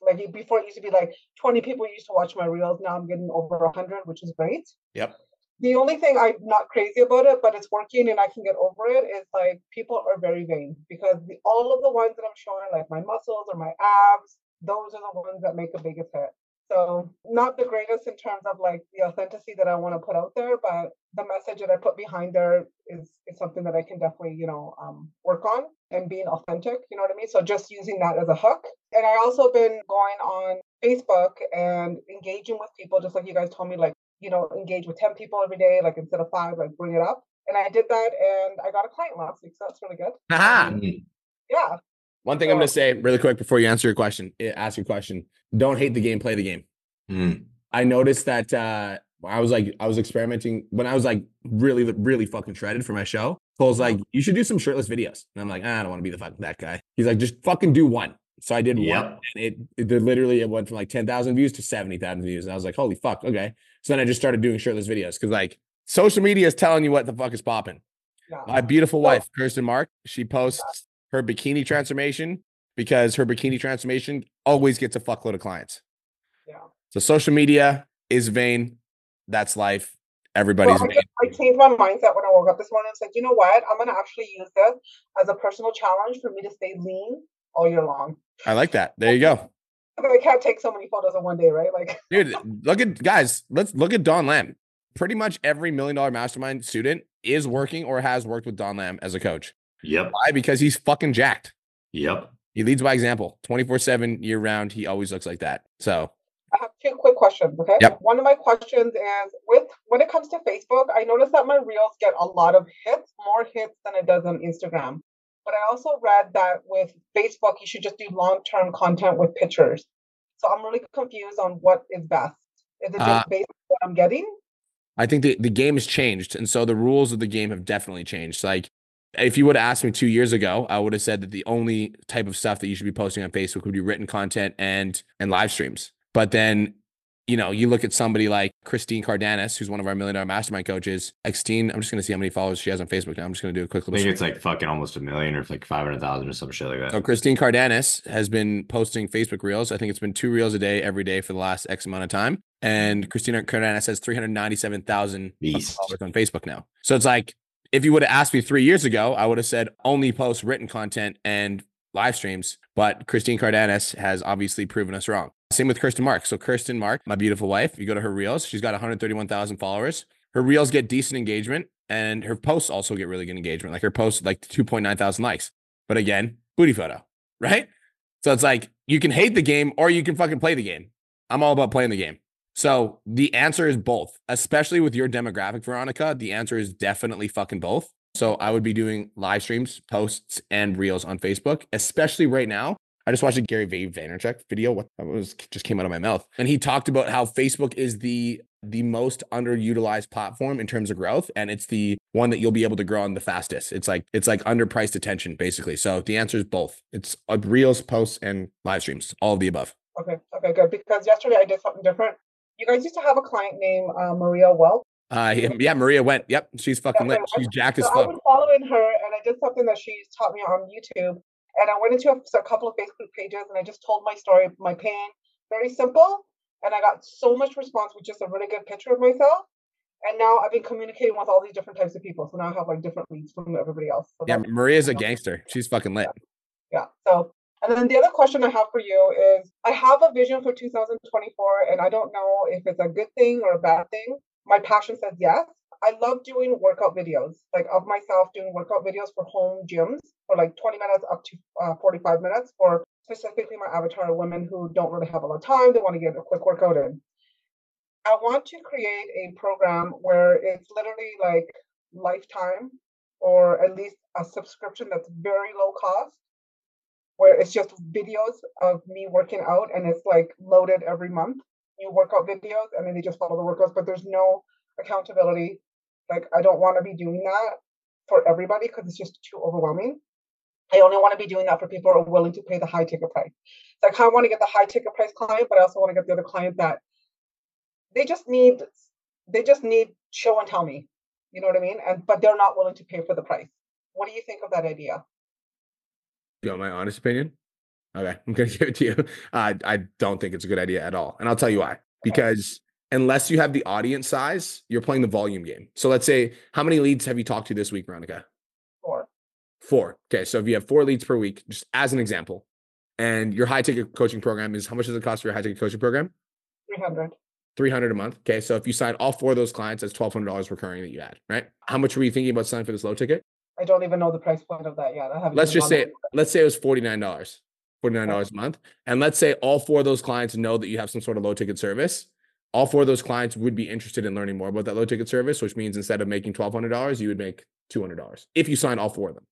like before it used to be like 20 people used to watch my reels. Now I'm getting over 100, which is great. Yep. The only thing I'm not crazy about it, but it's working and I can get over it, is like people are very vain because the, all of the ones that I'm showing, like my muscles or my abs, those are the ones that make the biggest hit. So not the greatest in terms of like the authenticity that I want to put out there, but the message that I put behind there is is something that I can definitely, you know, um, work on and being authentic. You know what I mean? So just using that as a hook. And I also been going on Facebook and engaging with people, just like you guys told me, like you know, engage with ten people every day, like instead of five, like bring it up. And I did that, and I got a client last week, so that's really good. Aha. Yeah. One thing I'm going to say really quick before you answer your question, eh, ask your question. Don't hate the game, play the game. Mm. I noticed that uh, I was like, I was experimenting when I was like really, really fucking shredded for my show. Cole's like, you should do some shirtless videos. And I'm like, ah, I don't want to be the fuck that guy. He's like, just fucking do one. So I did Yep. one. And it, it literally it went from like 10,000 views to 70,000 views. And I was like, holy fuck. Okay. So then I just started doing shirtless videos because like social media is telling you what the fuck is popping. Yeah. My beautiful wife, Kirsten Mark, she posts her bikini transformation because her bikini transformation always gets a fuckload of clients. Yeah. So social media is vain. That's life. Everybody's Well, vain. Just- I changed my mindset when I woke up this morning. It's like, you know what? I'm gonna actually use this as a personal challenge for me to stay lean all year long. I like that. There you go. But I can't take so many photos in one day, right? Like, Dude, look at guys, let's look at Don Lamb. Pretty much every million dollar mastermind student is working or has worked with Don Lamb as a coach. Yep. Why? Because he's fucking jacked. Yep. He leads by example 24 7 year round. He always looks like that. So, I have two quick questions. Okay. Yep. One of my questions is with when it comes to Facebook, I noticed that my reels get a lot of hits, more hits than it does on Instagram. But I also read that with Facebook, you should just do long term content with pictures. So I'm really confused on what is best. Is it just Uh, based on what I'm getting? I think the, the game has changed. And so the rules of the game have definitely changed. Like, if you would have asked me two years ago, I would have said that the only type of stuff that you should be posting on Facebook would be written content and and live streams. But then, you know, you look at somebody like Christine Cardanis, who's one of our million dollar mastermind coaches. Christine, I'm just going to see how many followers she has on Facebook now. I'm just going to do a quick I little. think search. it's like fucking almost a million or like 500,000 or some shit like that. So Christine Cardanis has been posting Facebook reels. I think it's been two reels a day every day for the last X amount of time. And Christina Cardanis has 397,000 Beast. followers on Facebook now. So it's like, if you would have asked me three years ago, I would have said only post written content and live streams. But Christine Cardanis has obviously proven us wrong. Same with Kirsten Mark. So Kirsten Mark, my beautiful wife, you go to her reels, she's got 131,000 followers. Her reels get decent engagement and her posts also get really good engagement. Like her posts, like 2.9 thousand likes. But again, booty photo, right? So it's like you can hate the game or you can fucking play the game. I'm all about playing the game. So the answer is both, especially with your demographic, Veronica. The answer is definitely fucking both. So I would be doing live streams, posts, and reels on Facebook, especially right now. I just watched a Gary Vay Vaynerchuk video. What was just came out of my mouth, and he talked about how Facebook is the the most underutilized platform in terms of growth, and it's the one that you'll be able to grow on the fastest. It's like it's like underpriced attention, basically. So the answer is both. It's uh, reels, posts, and live streams, all of the above. Okay. Okay. Good. Because yesterday I did something different. You guys used to have a client named uh, Maria Welch. Uh, yeah, yeah, Maria went. Yep, she's fucking lit. She's jacked as So I fuck. was following her, and I did something that she taught me on YouTube. And I went into a, a couple of Facebook pages, and I just told my story, my pain, very simple. And I got so much response with just a really good picture of myself. And now I've been communicating with all these different types of people. So now I have like different leads from everybody else. So Yeah, Maria's a gangster. She's fucking lit. yeah. So, and then the other question I have for you is I have a vision for 2024, and I don't know if it's a good thing or a bad thing. My passion says yes. I love doing workout videos, like of myself doing workout videos for home gyms for like 20 minutes up to uh, 45 minutes for specifically my avatar women who don't really have a lot of time. They want to get a quick workout in. I want to create a program where it's literally like lifetime or at least a subscription that's very low cost where it's just videos of me working out and it's like loaded every month new workout videos and then they just follow the workouts but there's no accountability. Like i don't want to be doing that for everybody because it's just too overwhelming. I only want to be doing that for people who are willing to pay the high ticket price. So i kind of want to get the high ticket price client but i also want to get the other client that they just need they just need show and tell me. You know what i mean? And but they're not willing to pay for the price. What do you think of that idea? You want my honest opinion? Okay, I'm gonna give it to you. Uh, I don't think it's a good idea at all, and I'll tell you why. Because unless you have the audience size, you're playing the volume game. So let's say, how many leads have you talked to this week, Veronica? Four. Four. Okay, so if you have four leads per week, just as an example, and your high ticket coaching program is how much does it cost for your high ticket coaching program? Three hundred. 300 a month. Okay. So if you sign all four of those clients, that's $1,200 recurring that you add, right? How much were you thinking about signing for this low ticket? I don't even know the price point of that yet. I haven't. let's just say there. let's say it was $49 $49 a month. And let's say all four of those clients know that you have some sort of low ticket service. All four of those clients would be interested in learning more about that low ticket service which means instead of making $1200 you would make $200 if you sign all four of them.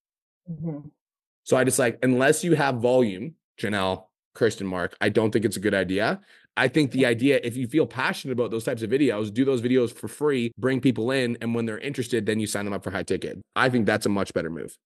Mhm. so i just like unless you have volume janelle kirsten mark i don't think it's a good idea. I think the idea if you feel passionate about those types of videos do those videos for free bring people in and when they're interested then you sign them up for high ticket. I think that's a much better move.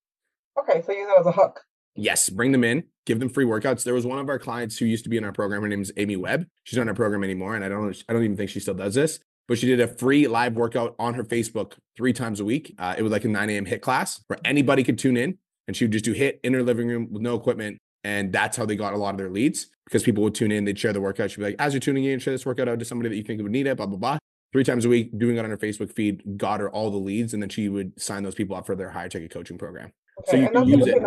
Okay, so use that as a hook. Yes, bring them in, give them free workouts. There was one of our clients who used to be in our program. Her name is Amy Webb. She's not in our program anymore, and I don't, I don't even think she still does this. But she did a free live workout on her Facebook three times a week. Uh, it was like a 9 a.m. HIIT class where anybody could tune in, and she would just do HIIT in her living room with no equipment, and that's how they got a lot of their leads because people would tune in, they'd share the workout. She'd be like, "As you're tuning in, share this workout out to somebody that you think would need it." Blah blah blah. Three times a week, doing it on her Facebook feed, got her all the leads, and then she would sign those people up for their higher ticket coaching program. So you can use it.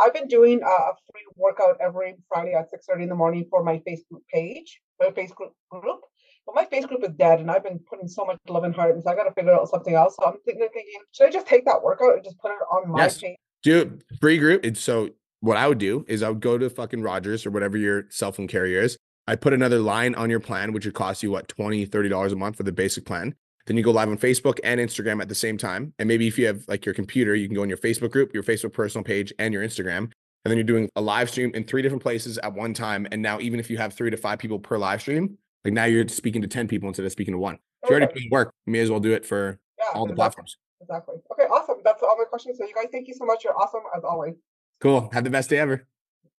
I've been doing a, free workout every Friday at six thirty in the morning for my Facebook page, my Facebook group. But my Facebook group is dead, and I've been putting so much love and heart, and so I got to figure out something else. So I'm thinking, thinking, should I just take that workout and just put it on my Yes. page? Dude, free group. And so what I would do is I would go to fucking Rogers or whatever your cell phone carrier is. I put another line on your plan, which would cost you what 20 $30 a month for the basic plan. Then you go live on Facebook and Instagram at the same time. And maybe if you have like your computer, you can go in your Facebook group, your Facebook personal page, and your Instagram. And then you're doing a live stream in three different places at one time. And now, even if you have three to five people per live stream, like now you're speaking to 10 people instead of speaking to one. If you're already Okay. doing work, you may as well do it for Yeah, all the exactly. platforms. Exactly. Okay, awesome. That's all my questions. So you guys, thank you so much. You're awesome as always. Cool. Have the best day ever.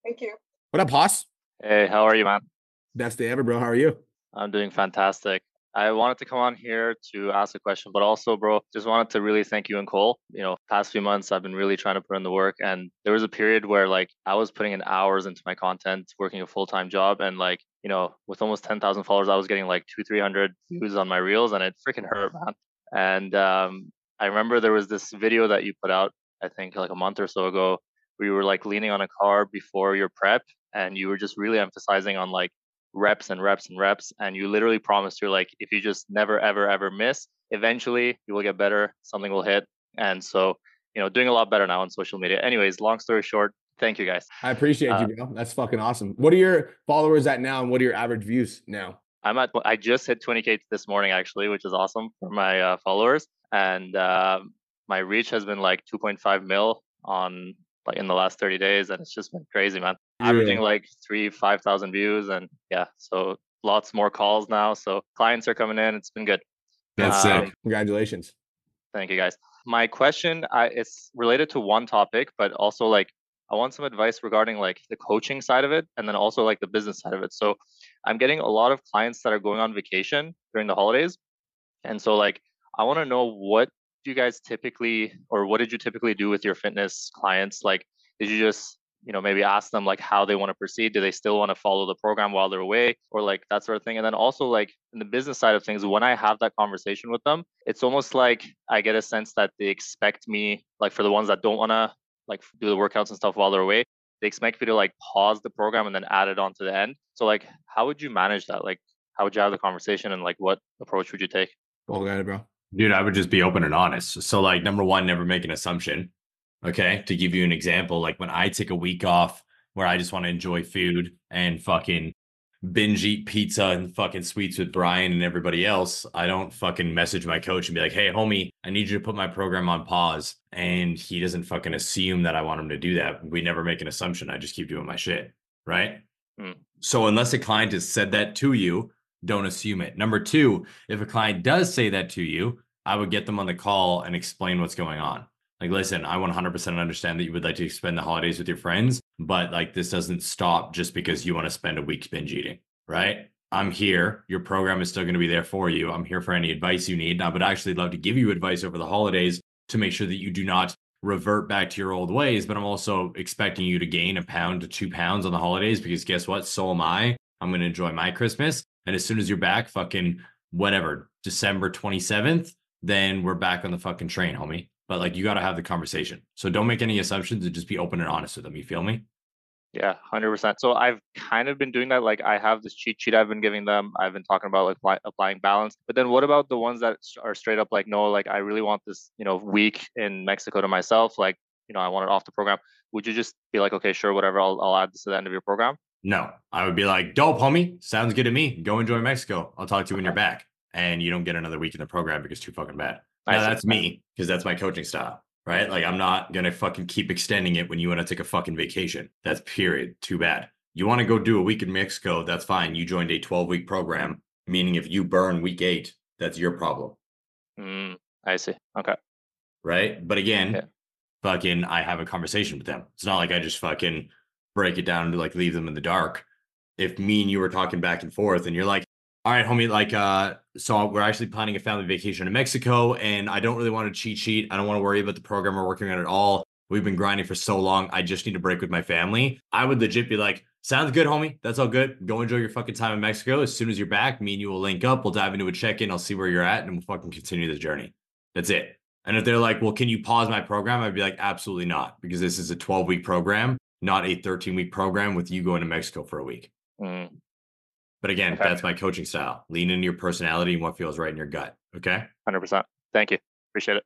Thank you. What up, Hoss? Hey, how are you, man? Best day ever, bro. How are you? I'm doing fantastic. I wanted to come on here to ask a question, but also, bro, just wanted to really thank you and Cole. You know, past few months, I've been really trying to put in the work, and there was a period where like I was putting in hours into my content, working a full time job, and like you know, with almost ten thousand followers, I was getting like two, three hundred views on my reels, and it freaking hurt, man. And um, I remember there was this video that you put out, I think like a month or so ago, where you were like leaning on a car before your prep, and you were just really emphasizing on like reps and reps and reps and you literally promised you're like if you just never ever ever miss eventually you will get better something will hit and so you know doing a lot better now on social media anyways long story short thank you guys I appreciate Uh, you, bro. That's fucking awesome. What are your followers at now, and what are your average views now? i'm at i just hit 20k this morning actually which is awesome for my uh, followers and um my reach has been like 2.5 mil on like in the last 30 days and it's just been crazy man averaging like three five thousand views and yeah so lots more calls now so clients are coming in it's been good That's Um, sick. Congratulations. Thank you, guys. My question I, is related to one topic, but also like I want some advice regarding like the coaching side of it, and then also like the business side of it. So I'm getting a lot of clients that are going on vacation during the holidays, and so like I want to know what do you guys typically, or what did you typically do with your fitness clients? Like, did you just you know maybe ask them like how they want to proceed? Do they still want to follow the program while they're away or like that sort of thing? And then also like in the business side of things when i have that conversation with them it's almost like i get a sense that they expect me like for the ones that don't want to like do the workouts and stuff while they're away they expect me to like pause the program and then add it on to the end. So like how would you manage that? Like how would you have the conversation and like what approach would you take? Well, got it, bro. Dude, I would just be open and honest. So, like, number one, never make an assumption. Okay. To give you an example, like when I take a week off where I just want to enjoy food and fucking binge eat pizza and fucking sweets with Brian and everybody else, I don't fucking message my coach and be like, hey, homie, I need you to put my program on pause. And he doesn't fucking assume that I want him to do that. We never make an assumption. I just keep doing my shit. Right. Mm. So unless a client has said that to you, don't assume it. Number two, if a client does say that to you, I would get them on the call and explain what's going on. Like, listen, I 100% understand that you would like to spend the holidays with your friends, but like this doesn't stop just because you want to spend a week binge eating, right? I'm here. Your program is still going to be there for you. I'm here for any advice you need. I would actually love to give you advice over the holidays to make sure that you do not revert back to your old ways. But I'm also expecting you to gain a pound to two pounds on the holidays because guess what? So am I. I'm going to enjoy my Christmas. And as soon as you're back, fucking whatever, December 27th, then we're back on the fucking train, homie but like you got to have the conversation. So don't make any assumptions and just be open and honest with them. You feel me? Yeah, hundred percent. So I've kind of been doing that. Like I have this cheat sheet I've been giving them. I've been talking about like apply, applying balance. But then what about the ones that are straight up like, no, like I really want this, you know, week in Mexico to myself. Like, you know, I want it off the program. Would you just be like, okay, sure, whatever. I'll I'll add this to the end of your program. No, I would be like, dope, homie. Sounds good to me. Go enjoy Mexico. I'll talk to you when you're back. And you don't get another week in the program because too fucking bad. Now, that's me because that's my coaching style right? Like I'm not gonna fucking keep extending it when you want to take a fucking vacation. That's period. Too bad. You want to go do a week in Mexico, that's fine. You joined a 12 week program, meaning if you burn week eight, that's your problem. Mm, I see. Okay. Right. But again, fucking, I have a conversation with them. It's not like I just fucking break it down to like leave them in the dark. If me and you were talking back and forth and you're like, all right, homie, like, uh, so we're actually planning a family vacation in Mexico, and I don't really want to cheat sheet. I don't want to worry about the program we're working on at all. We've been grinding for so long. I just need to break with my family. I would legit be like, sounds good, homie. That's all good. Go enjoy your fucking time in Mexico. As soon as you're back, me and you will link up. We'll dive into a check in. I'll see where you're at, and we'll fucking continue the journey. That's it. And if they're like, well, can you pause my program? I'd be like, absolutely not, because this is a 12 week program, not a 13 week program with you going to Mexico for a week. Mm. But again, okay. that's my coaching style. Lean into your personality and what feels right in your gut. Okay. 100%. Thank you. Appreciate it.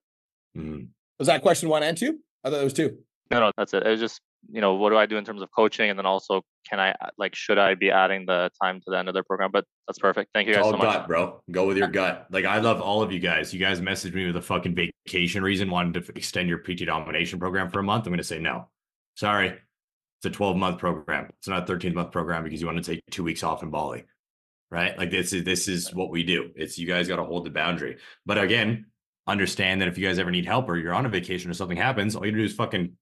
Mm-hmm. Was that question one and two? I thought it was two. No, no, that's it. It was just, you know, what do I do in terms of coaching? And then also, can I, like, should I be adding the time to the end of their program? But that's perfect. Thank you guys all so gut, much. bro. Go with your gut. Like, I love all of you guys. You guys messaged me with a fucking vacation reason, wanting to extend your PT domination program for a month. I'm going to say no. Sorry. It's a 12 month program. It's not a 13 month program because you want to take two weeks off in Bali right? Like this is this is what we do. It's you guys got to hold the boundary. But again, understand that if you guys ever need help or you're on a vacation or something happens, all you do is fucking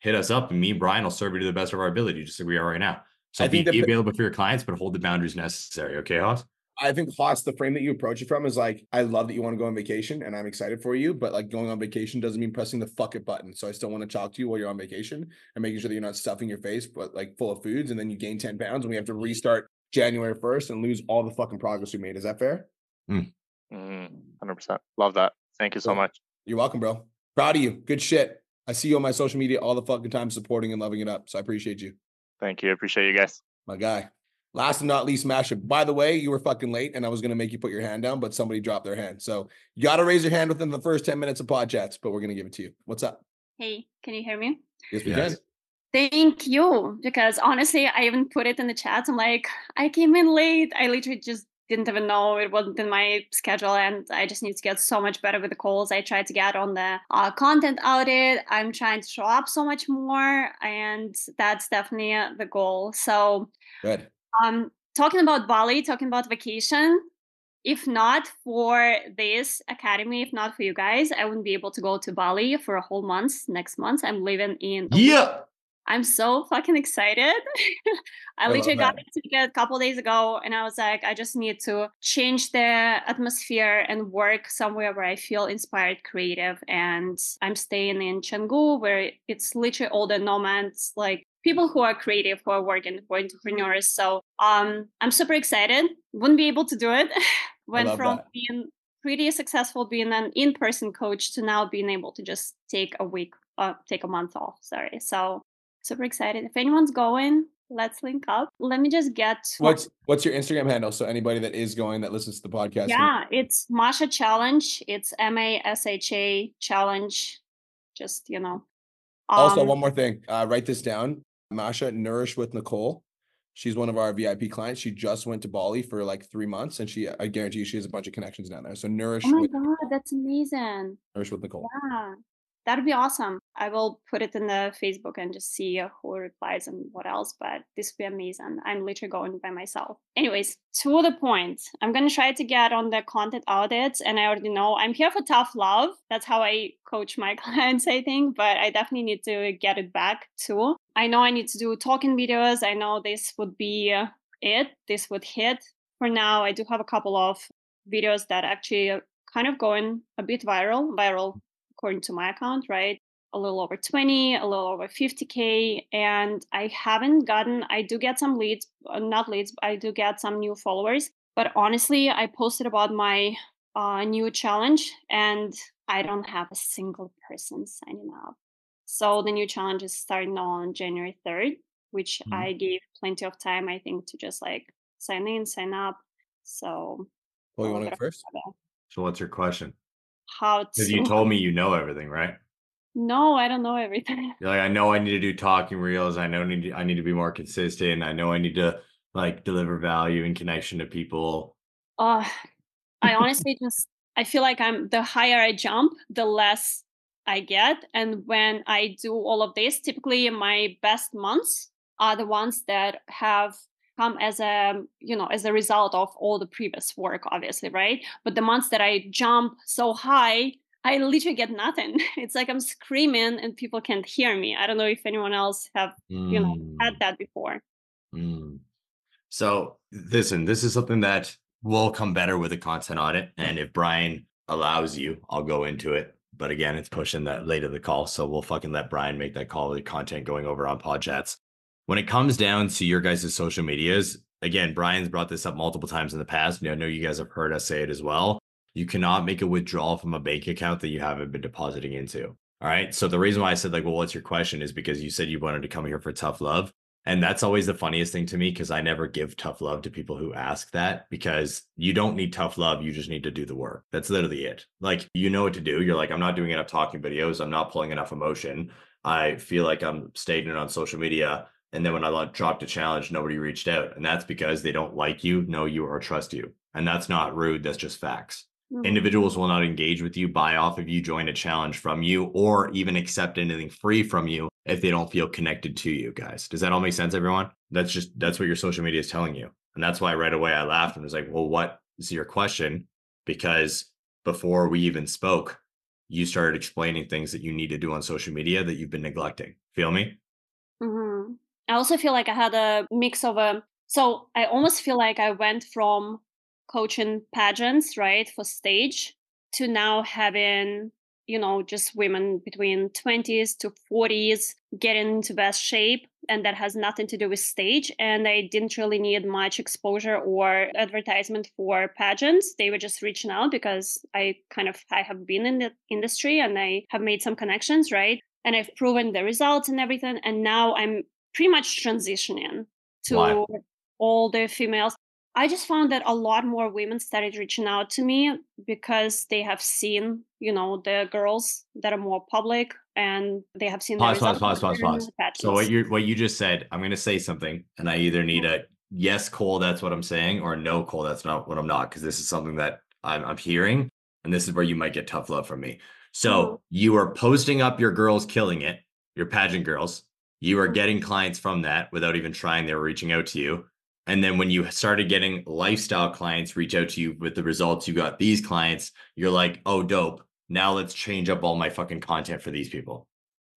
hit us up, and me, Brian, will serve you to the best of our ability, just like we are right now. So I be, be available for your clients, but hold the boundaries necessary. Okay, Haas? I think Haas, the frame that you approach it from is like, I love that you want to go on vacation and I'm excited for you, but like going on vacation doesn't mean pressing the fuck it button. So I still want to talk to you while you're on vacation and making sure that you're not stuffing your face, but like full of foods, and then you gain 10 pounds and we have to restart January 1st and lose all the fucking progress we made. Is that fair? Mm. Mm, 100%. Love that. Thank you so much. You're welcome, bro. Proud of you. Good shit. I see you on my social media all the fucking time supporting and loving it up. So I appreciate you. Thank you. I appreciate you guys. My guy. Last and not least, Masha. By the way, you were fucking late and I was going to make you put your hand down, but somebody dropped their hand. So you got to raise your hand within the first 10 minutes of pod chats, but we're going to give it to you. What's up? Hey, can you hear me? Yes, we yes. can. Thank you. Because honestly, I even put it in the chat. I'm like, I came in late. I literally just didn't even know it wasn't in my schedule and i just need to get so much better with the calls i try to get on the uh, content audit i'm trying to show up so much more and that's definitely uh, the goal so good um talking about bali talking about vacation if not for this academy if not for you guys i wouldn't be able to go to bali for a whole month next month i'm living in yeah I'm so fucking excited. I, I literally got a ticket a couple days ago and I was like, I just need to change the atmosphere and work somewhere where I feel inspired, creative. And I'm staying in Canggu where it's literally all the nomads, like people who are creative, who are working for entrepreneurs. So um, I'm super excited. Wouldn't be able to do it. Went from that. being pretty successful being an in-person coach to now being able to just take a week uh, take a month off sorry so super excited. If anyone's going, let's link up. Let me just get what's what's your Instagram handle so anybody that is going that listens to the podcast. Yeah, it's Masha Challenge. It's M A S H A Challenge. Just you know. Um, also, one more thing. Uh, write this down. Masha Nourish with Nicole. She's one of our VIP clients. She just went to Bali for like three months, and she I guarantee you she has a bunch of connections down there. So nourish. Oh my with, god, that's amazing. Nourish with Nicole. Yeah. That'd be awesome. I will put it in the Facebook and just see who replies and what else, but this would be amazing. I'm literally going by myself. Anyways, to the point, I'm going to try to get on the content audits. And I already know I'm here for tough love. That's how I coach my clients, I think, but I definitely need to get it back too. I know I need to do talking videos. I know this would be it, this would hit. For now, I do have a couple of videos that actually kind of going a bit viral, viral according to my account, right? A little over 20, a little over 50K. And I haven't gotten, I do get some leads, uh, not leads, I do get some new followers. But honestly, I posted about my uh, new challenge and I don't have a single person signing up. So the new challenge is starting on January 3rd, which mm-hmm. I gave plenty of time, I think, to just like sign in, sign up. So, well, you want to go first? So, what's your question? how to. Because you told me you know everything, right? No, I don't know everything. You're like, I know I need to do talking reels. I know need to, I need to be more consistent. I know I need to like deliver value and connection to people. Uh, I honestly just I feel like I'm the higher I jump, the less I get. And when I do all of this, typically my best months are the ones that have come as a you know as a result of all the previous work obviously right but the months that i jump so high i literally get nothing it's like i'm screaming and people can't hear me i don't know if anyone else have mm. you know had mm. that before mm. so listen this is something that will come better with a content audit and if brian allows you i'll go into it but again it's pushing that late of the call so we'll fucking let brian make that call the content going over on pod chats when it comes down to your guys' social medias, again, Brian's brought this up multiple times in the past. I know you guys have heard us say it as well. You cannot make a withdrawal from a bank account that you haven't been depositing into. All right. So the reason why I said, like, well, what's your question is because you said you wanted to come here for tough love. And that's always the funniest thing to me because I never give tough love to people who ask that because you don't need tough love. You just need to do the work. That's literally it. Like, you know what to do. You're like, I'm not doing enough talking videos. I'm not pulling enough emotion. I feel like I'm stagnant on social media. And then when I dropped a challenge, nobody reached out. And that's because they don't like you, know you, or trust you. And that's not rude. That's just facts. Mm-hmm. Individuals will not engage with you, buy off of you, join a challenge from you, or even accept anything free from you if they don't feel connected to you guys. Does that all make sense, everyone? That's just, that's what your social media is telling you. And that's why right away I laughed and was like, well, what is your question? Because before we even spoke, you started explaining things that you need to do on social media that you've been neglecting. Feel me? Mm-hmm. I also feel like I had a mix of a so I almost feel like I went from coaching pageants, right, for stage to now having, you know, just women between 20s to 40s getting into best shape. And that has nothing to do with stage. And I didn't really need much exposure or advertisement for pageants. They were just reaching out because I kind of I have been in the industry and I have made some connections, right? And I've proven the results and everything. And now I'm pretty much transitioning to all the females. I just found that a lot more women started reaching out to me because they have seen, you know, the girls that are more public and they have seen pause, pause, pause, pause, pause. So what you what you just said, I'm gonna say something, and I either need mm-hmm. a yes, Cole, that's what I'm saying, or no, Cole, that's not what I'm not, because this is something that I'm, I'm hearing, and this is where you might get tough love from me. So mm-hmm. you are posting up your girls killing it, your pageant girls, you are getting clients from that without even trying they were reaching out to you and then when you started getting lifestyle clients reach out to you with the results you got these clients you're like oh dope now let's change up all my fucking content for these people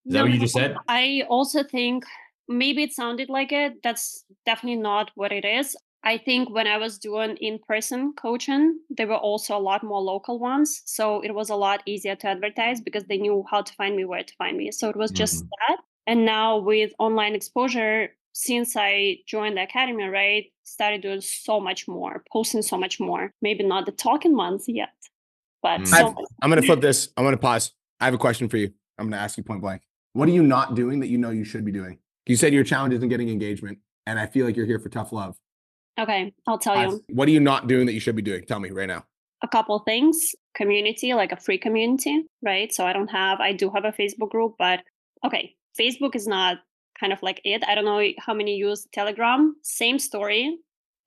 is no, that what you just said i also think maybe it sounded like it that's definitely not what it is I think when I was doing in person coaching, there were also a lot more local ones. So it was a lot easier to advertise because they knew how to find me, where to find me. So it was just mm-hmm. that. And now with online exposure, since I joined the academy, right, started doing so much more, posting so much more. Maybe not the talking ones yet, but mm. so I'm going to flip this. I'm going to pause. I have a question for you. I'm going to ask you point blank. What are you not doing that you know you should be doing? You said your challenge isn't getting engagement, and I feel like you're here for tough love. Okay, I'll tell you. What are you not doing that you should be doing? Tell me right now. A couple things. Community, like a free community, right? So I don't have, I do have a Facebook group, but okay, Facebook is not kind of like it. I don't know how many use Telegram. Same story.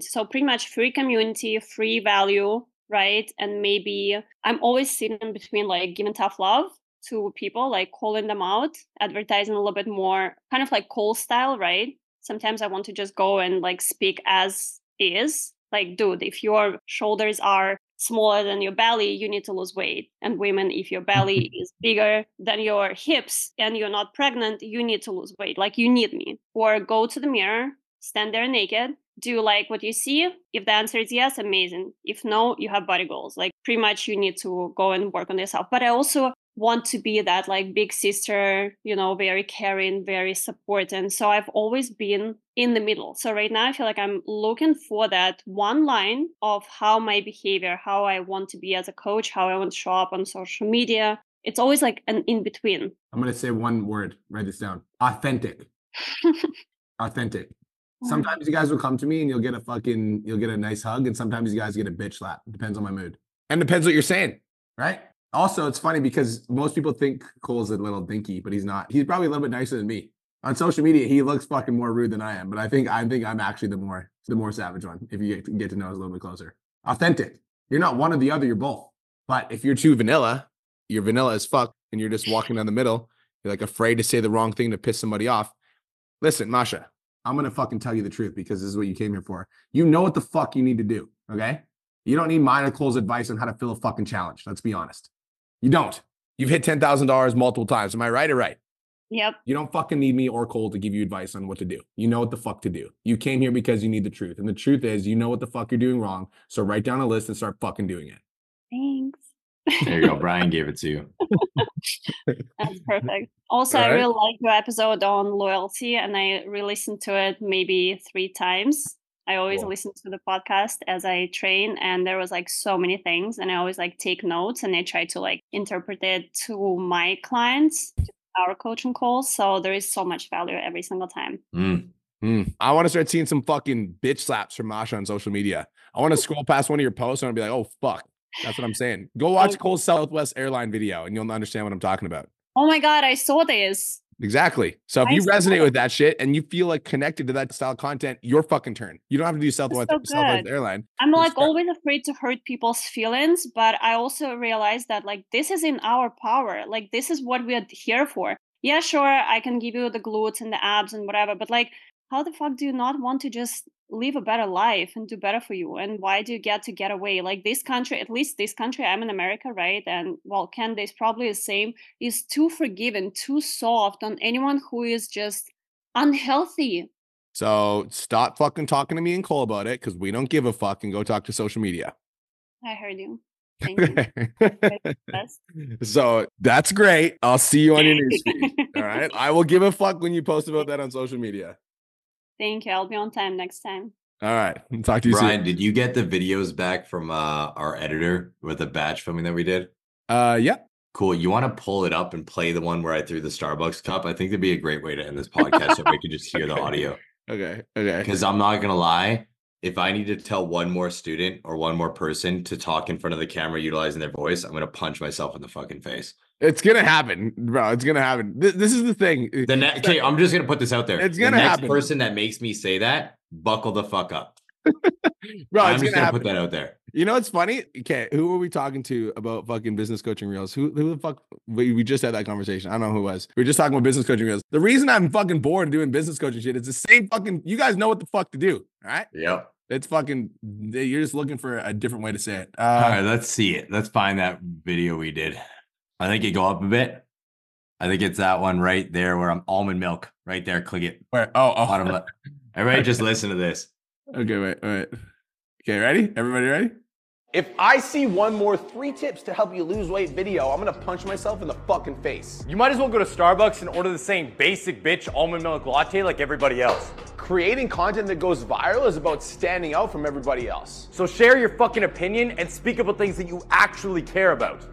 So pretty much free community, free value, right? And maybe I'm always sitting between like giving tough love to people, like calling them out, advertising a little bit more, kind of like call style, right? Sometimes I want to just go and like speak as is. Like, dude, if your shoulders are smaller than your belly, you need to lose weight. And women, if your belly mm-hmm. is bigger than your hips and you're not pregnant, you need to lose weight. Like, you need me. Or go to the mirror, stand there naked. Do you like what you see? If the answer is yes, amazing. If no, you have body goals. Like, pretty much you need to go and work on yourself. But I also want to be that like big sister, you know, very caring, very supporting. So I've always been in the middle. So right now I feel like I'm looking for that one line of how my behavior, how I want to be as a coach, how I want to show up on social media. It's always like an in between. I'm going to say one word, write this down. Authentic. Authentic. Sometimes you guys will come to me and you'll get a fucking you'll get a nice hug and sometimes you guys get a bitch slap. Depends on my mood. And depends what you're saying, right? Also, it's funny because most people think Cole's a little dinky, but he's not. He's probably a little bit nicer than me. On social media, he looks fucking more rude than I am, but I think I think I'm actually the more the more savage one. If you get to, get to know us a little bit closer, authentic. You're not one or the other. You're both. But if you're too vanilla, you're vanilla as fuck, and you're just walking down the middle. You're like afraid to say the wrong thing to piss somebody off. Listen, Masha, I'm gonna fucking tell you the truth because this is what you came here for. You know what the fuck you need to do. Okay. You don't need mine or Cole's advice on how to fill a fucking challenge. Let's be honest. You don't. You've hit ten thousand dollars multiple times. Am I right or right? Yep. You don't fucking need me or Cole to give you advice on what to do. You know what the fuck to do. You came here because you need the truth. And the truth is you know what the fuck you're doing wrong. So write down a list and start fucking doing it. Thanks. There you go. Brian gave it to you. That's perfect. Also, I really like your episode on loyalty, and I re-listened to it maybe three times. I always Cool. listen to the podcast as I train, and there was like so many things, and I always like take notes and I try to like interpret it to my clients, to our coaching calls. So there is so much value every single time. Mm. Mm. I want to start seeing some fucking bitch slaps from Masha on social media. I want to scroll past one of your posts and I'll be like, oh fuck. That's what I'm saying. Go watch Cole's Southwest airline video and you'll understand what I'm talking about. Oh my god, I saw this. Exactly. So if I you resonate it. with that shit and you feel like connected to that style of content, your fucking turn. You don't have to do Southwest, so Southwest. Airline. I'm like always afraid to hurt people's feelings, but I also realize that like this is in our power. Like this is what we are here for. Yeah, sure, I can give you the glutes and the abs and whatever, but like how the fuck do you not want to just live a better life and do better for you? And why do you get to get away? Like this country, at least this country, I'm in America, right? And well, Canada is probably the same, is too forgiving, too soft on anyone who is just unhealthy. So stop fucking talking to me and Cole about it because we don't give a fuck and go talk to social media. I heard you. Thank you. So that's great. I'll see you on your newsfeed. All right. I will give a fuck when you post about that on social media. Thank you. I'll be on time next time. All right. Talk to you soon. Brian, soon. did you get the videos back from uh, our editor with the batch filming that we did? Uh, yeah. Cool. You want to pull it up and play the one where I threw the Starbucks cup? I think that'd be a great way to end this podcast so we could just hear the audio. Okay. Okay. Because I'm not gonna lie, if I need to tell one more student or one more person to talk in front of the camera utilizing their voice, I'm gonna punch myself in the fucking face. It's gonna happen, bro. It's gonna happen. Th- This, is the thing. The next, okay, I'm just gonna put this out there. It's gonna next happen. person that makes me say that, buckle the fuck up. bro. I'm It's just gonna gonna put that out there. You know what's funny? Okay, who were we talking to about fucking business coaching reels? Who who the fuck? We, we just had that conversation. I don't know who it was. We were just talking about business coaching reels. The reason I'm fucking bored doing business coaching shit is the same fucking. You guys know what the fuck to do. All right. Yep. It's fucking. You're just looking for a different way to say it. Uh, All right, let's see it. Let's find that video we did. I think it go up a bit. I think it's that one right there where I'm almond milk. Right there. Click it. Where? Oh, oh. Bottom left. Everybody just listen to this. Okay, wait, wait. Okay, ready? Everybody ready? If I see one more three tips to help you lose weight video, I'm gonna punch myself in the fucking face. You might as well go to Starbucks and order the same basic bitch almond milk latte like everybody else. Creating content that goes viral is about standing out from everybody else. So share your fucking opinion and speak about things that you actually care about.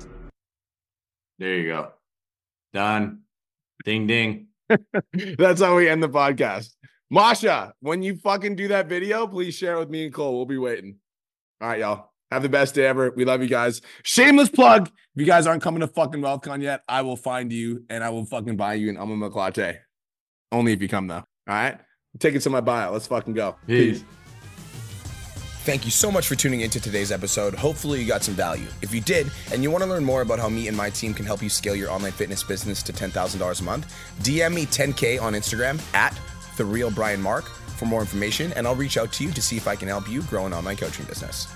There you go. Done. Ding ding. That's how we end the podcast. Masha, when you fucking do that video, please share it with me and Cole. We'll be waiting. All right, y'all. Have the best day ever. We love you guys. Shameless plug. If you guys aren't coming to fucking WealthCon yet, I will find you and I will fucking buy you an almond milk latte. Only if you come though. All right. Take it to my bio. Let's fucking go. Peace. Peace. Thank you so much for tuning into today's episode. Hopefully, you got some value. If you did, and you want to learn more about how me and my team can help you scale your online fitness business to $10,000 a month, DM me 10K on Instagram at The Real Brian Mark for more information, and I'll reach out to you to see if I can help you grow an online coaching business.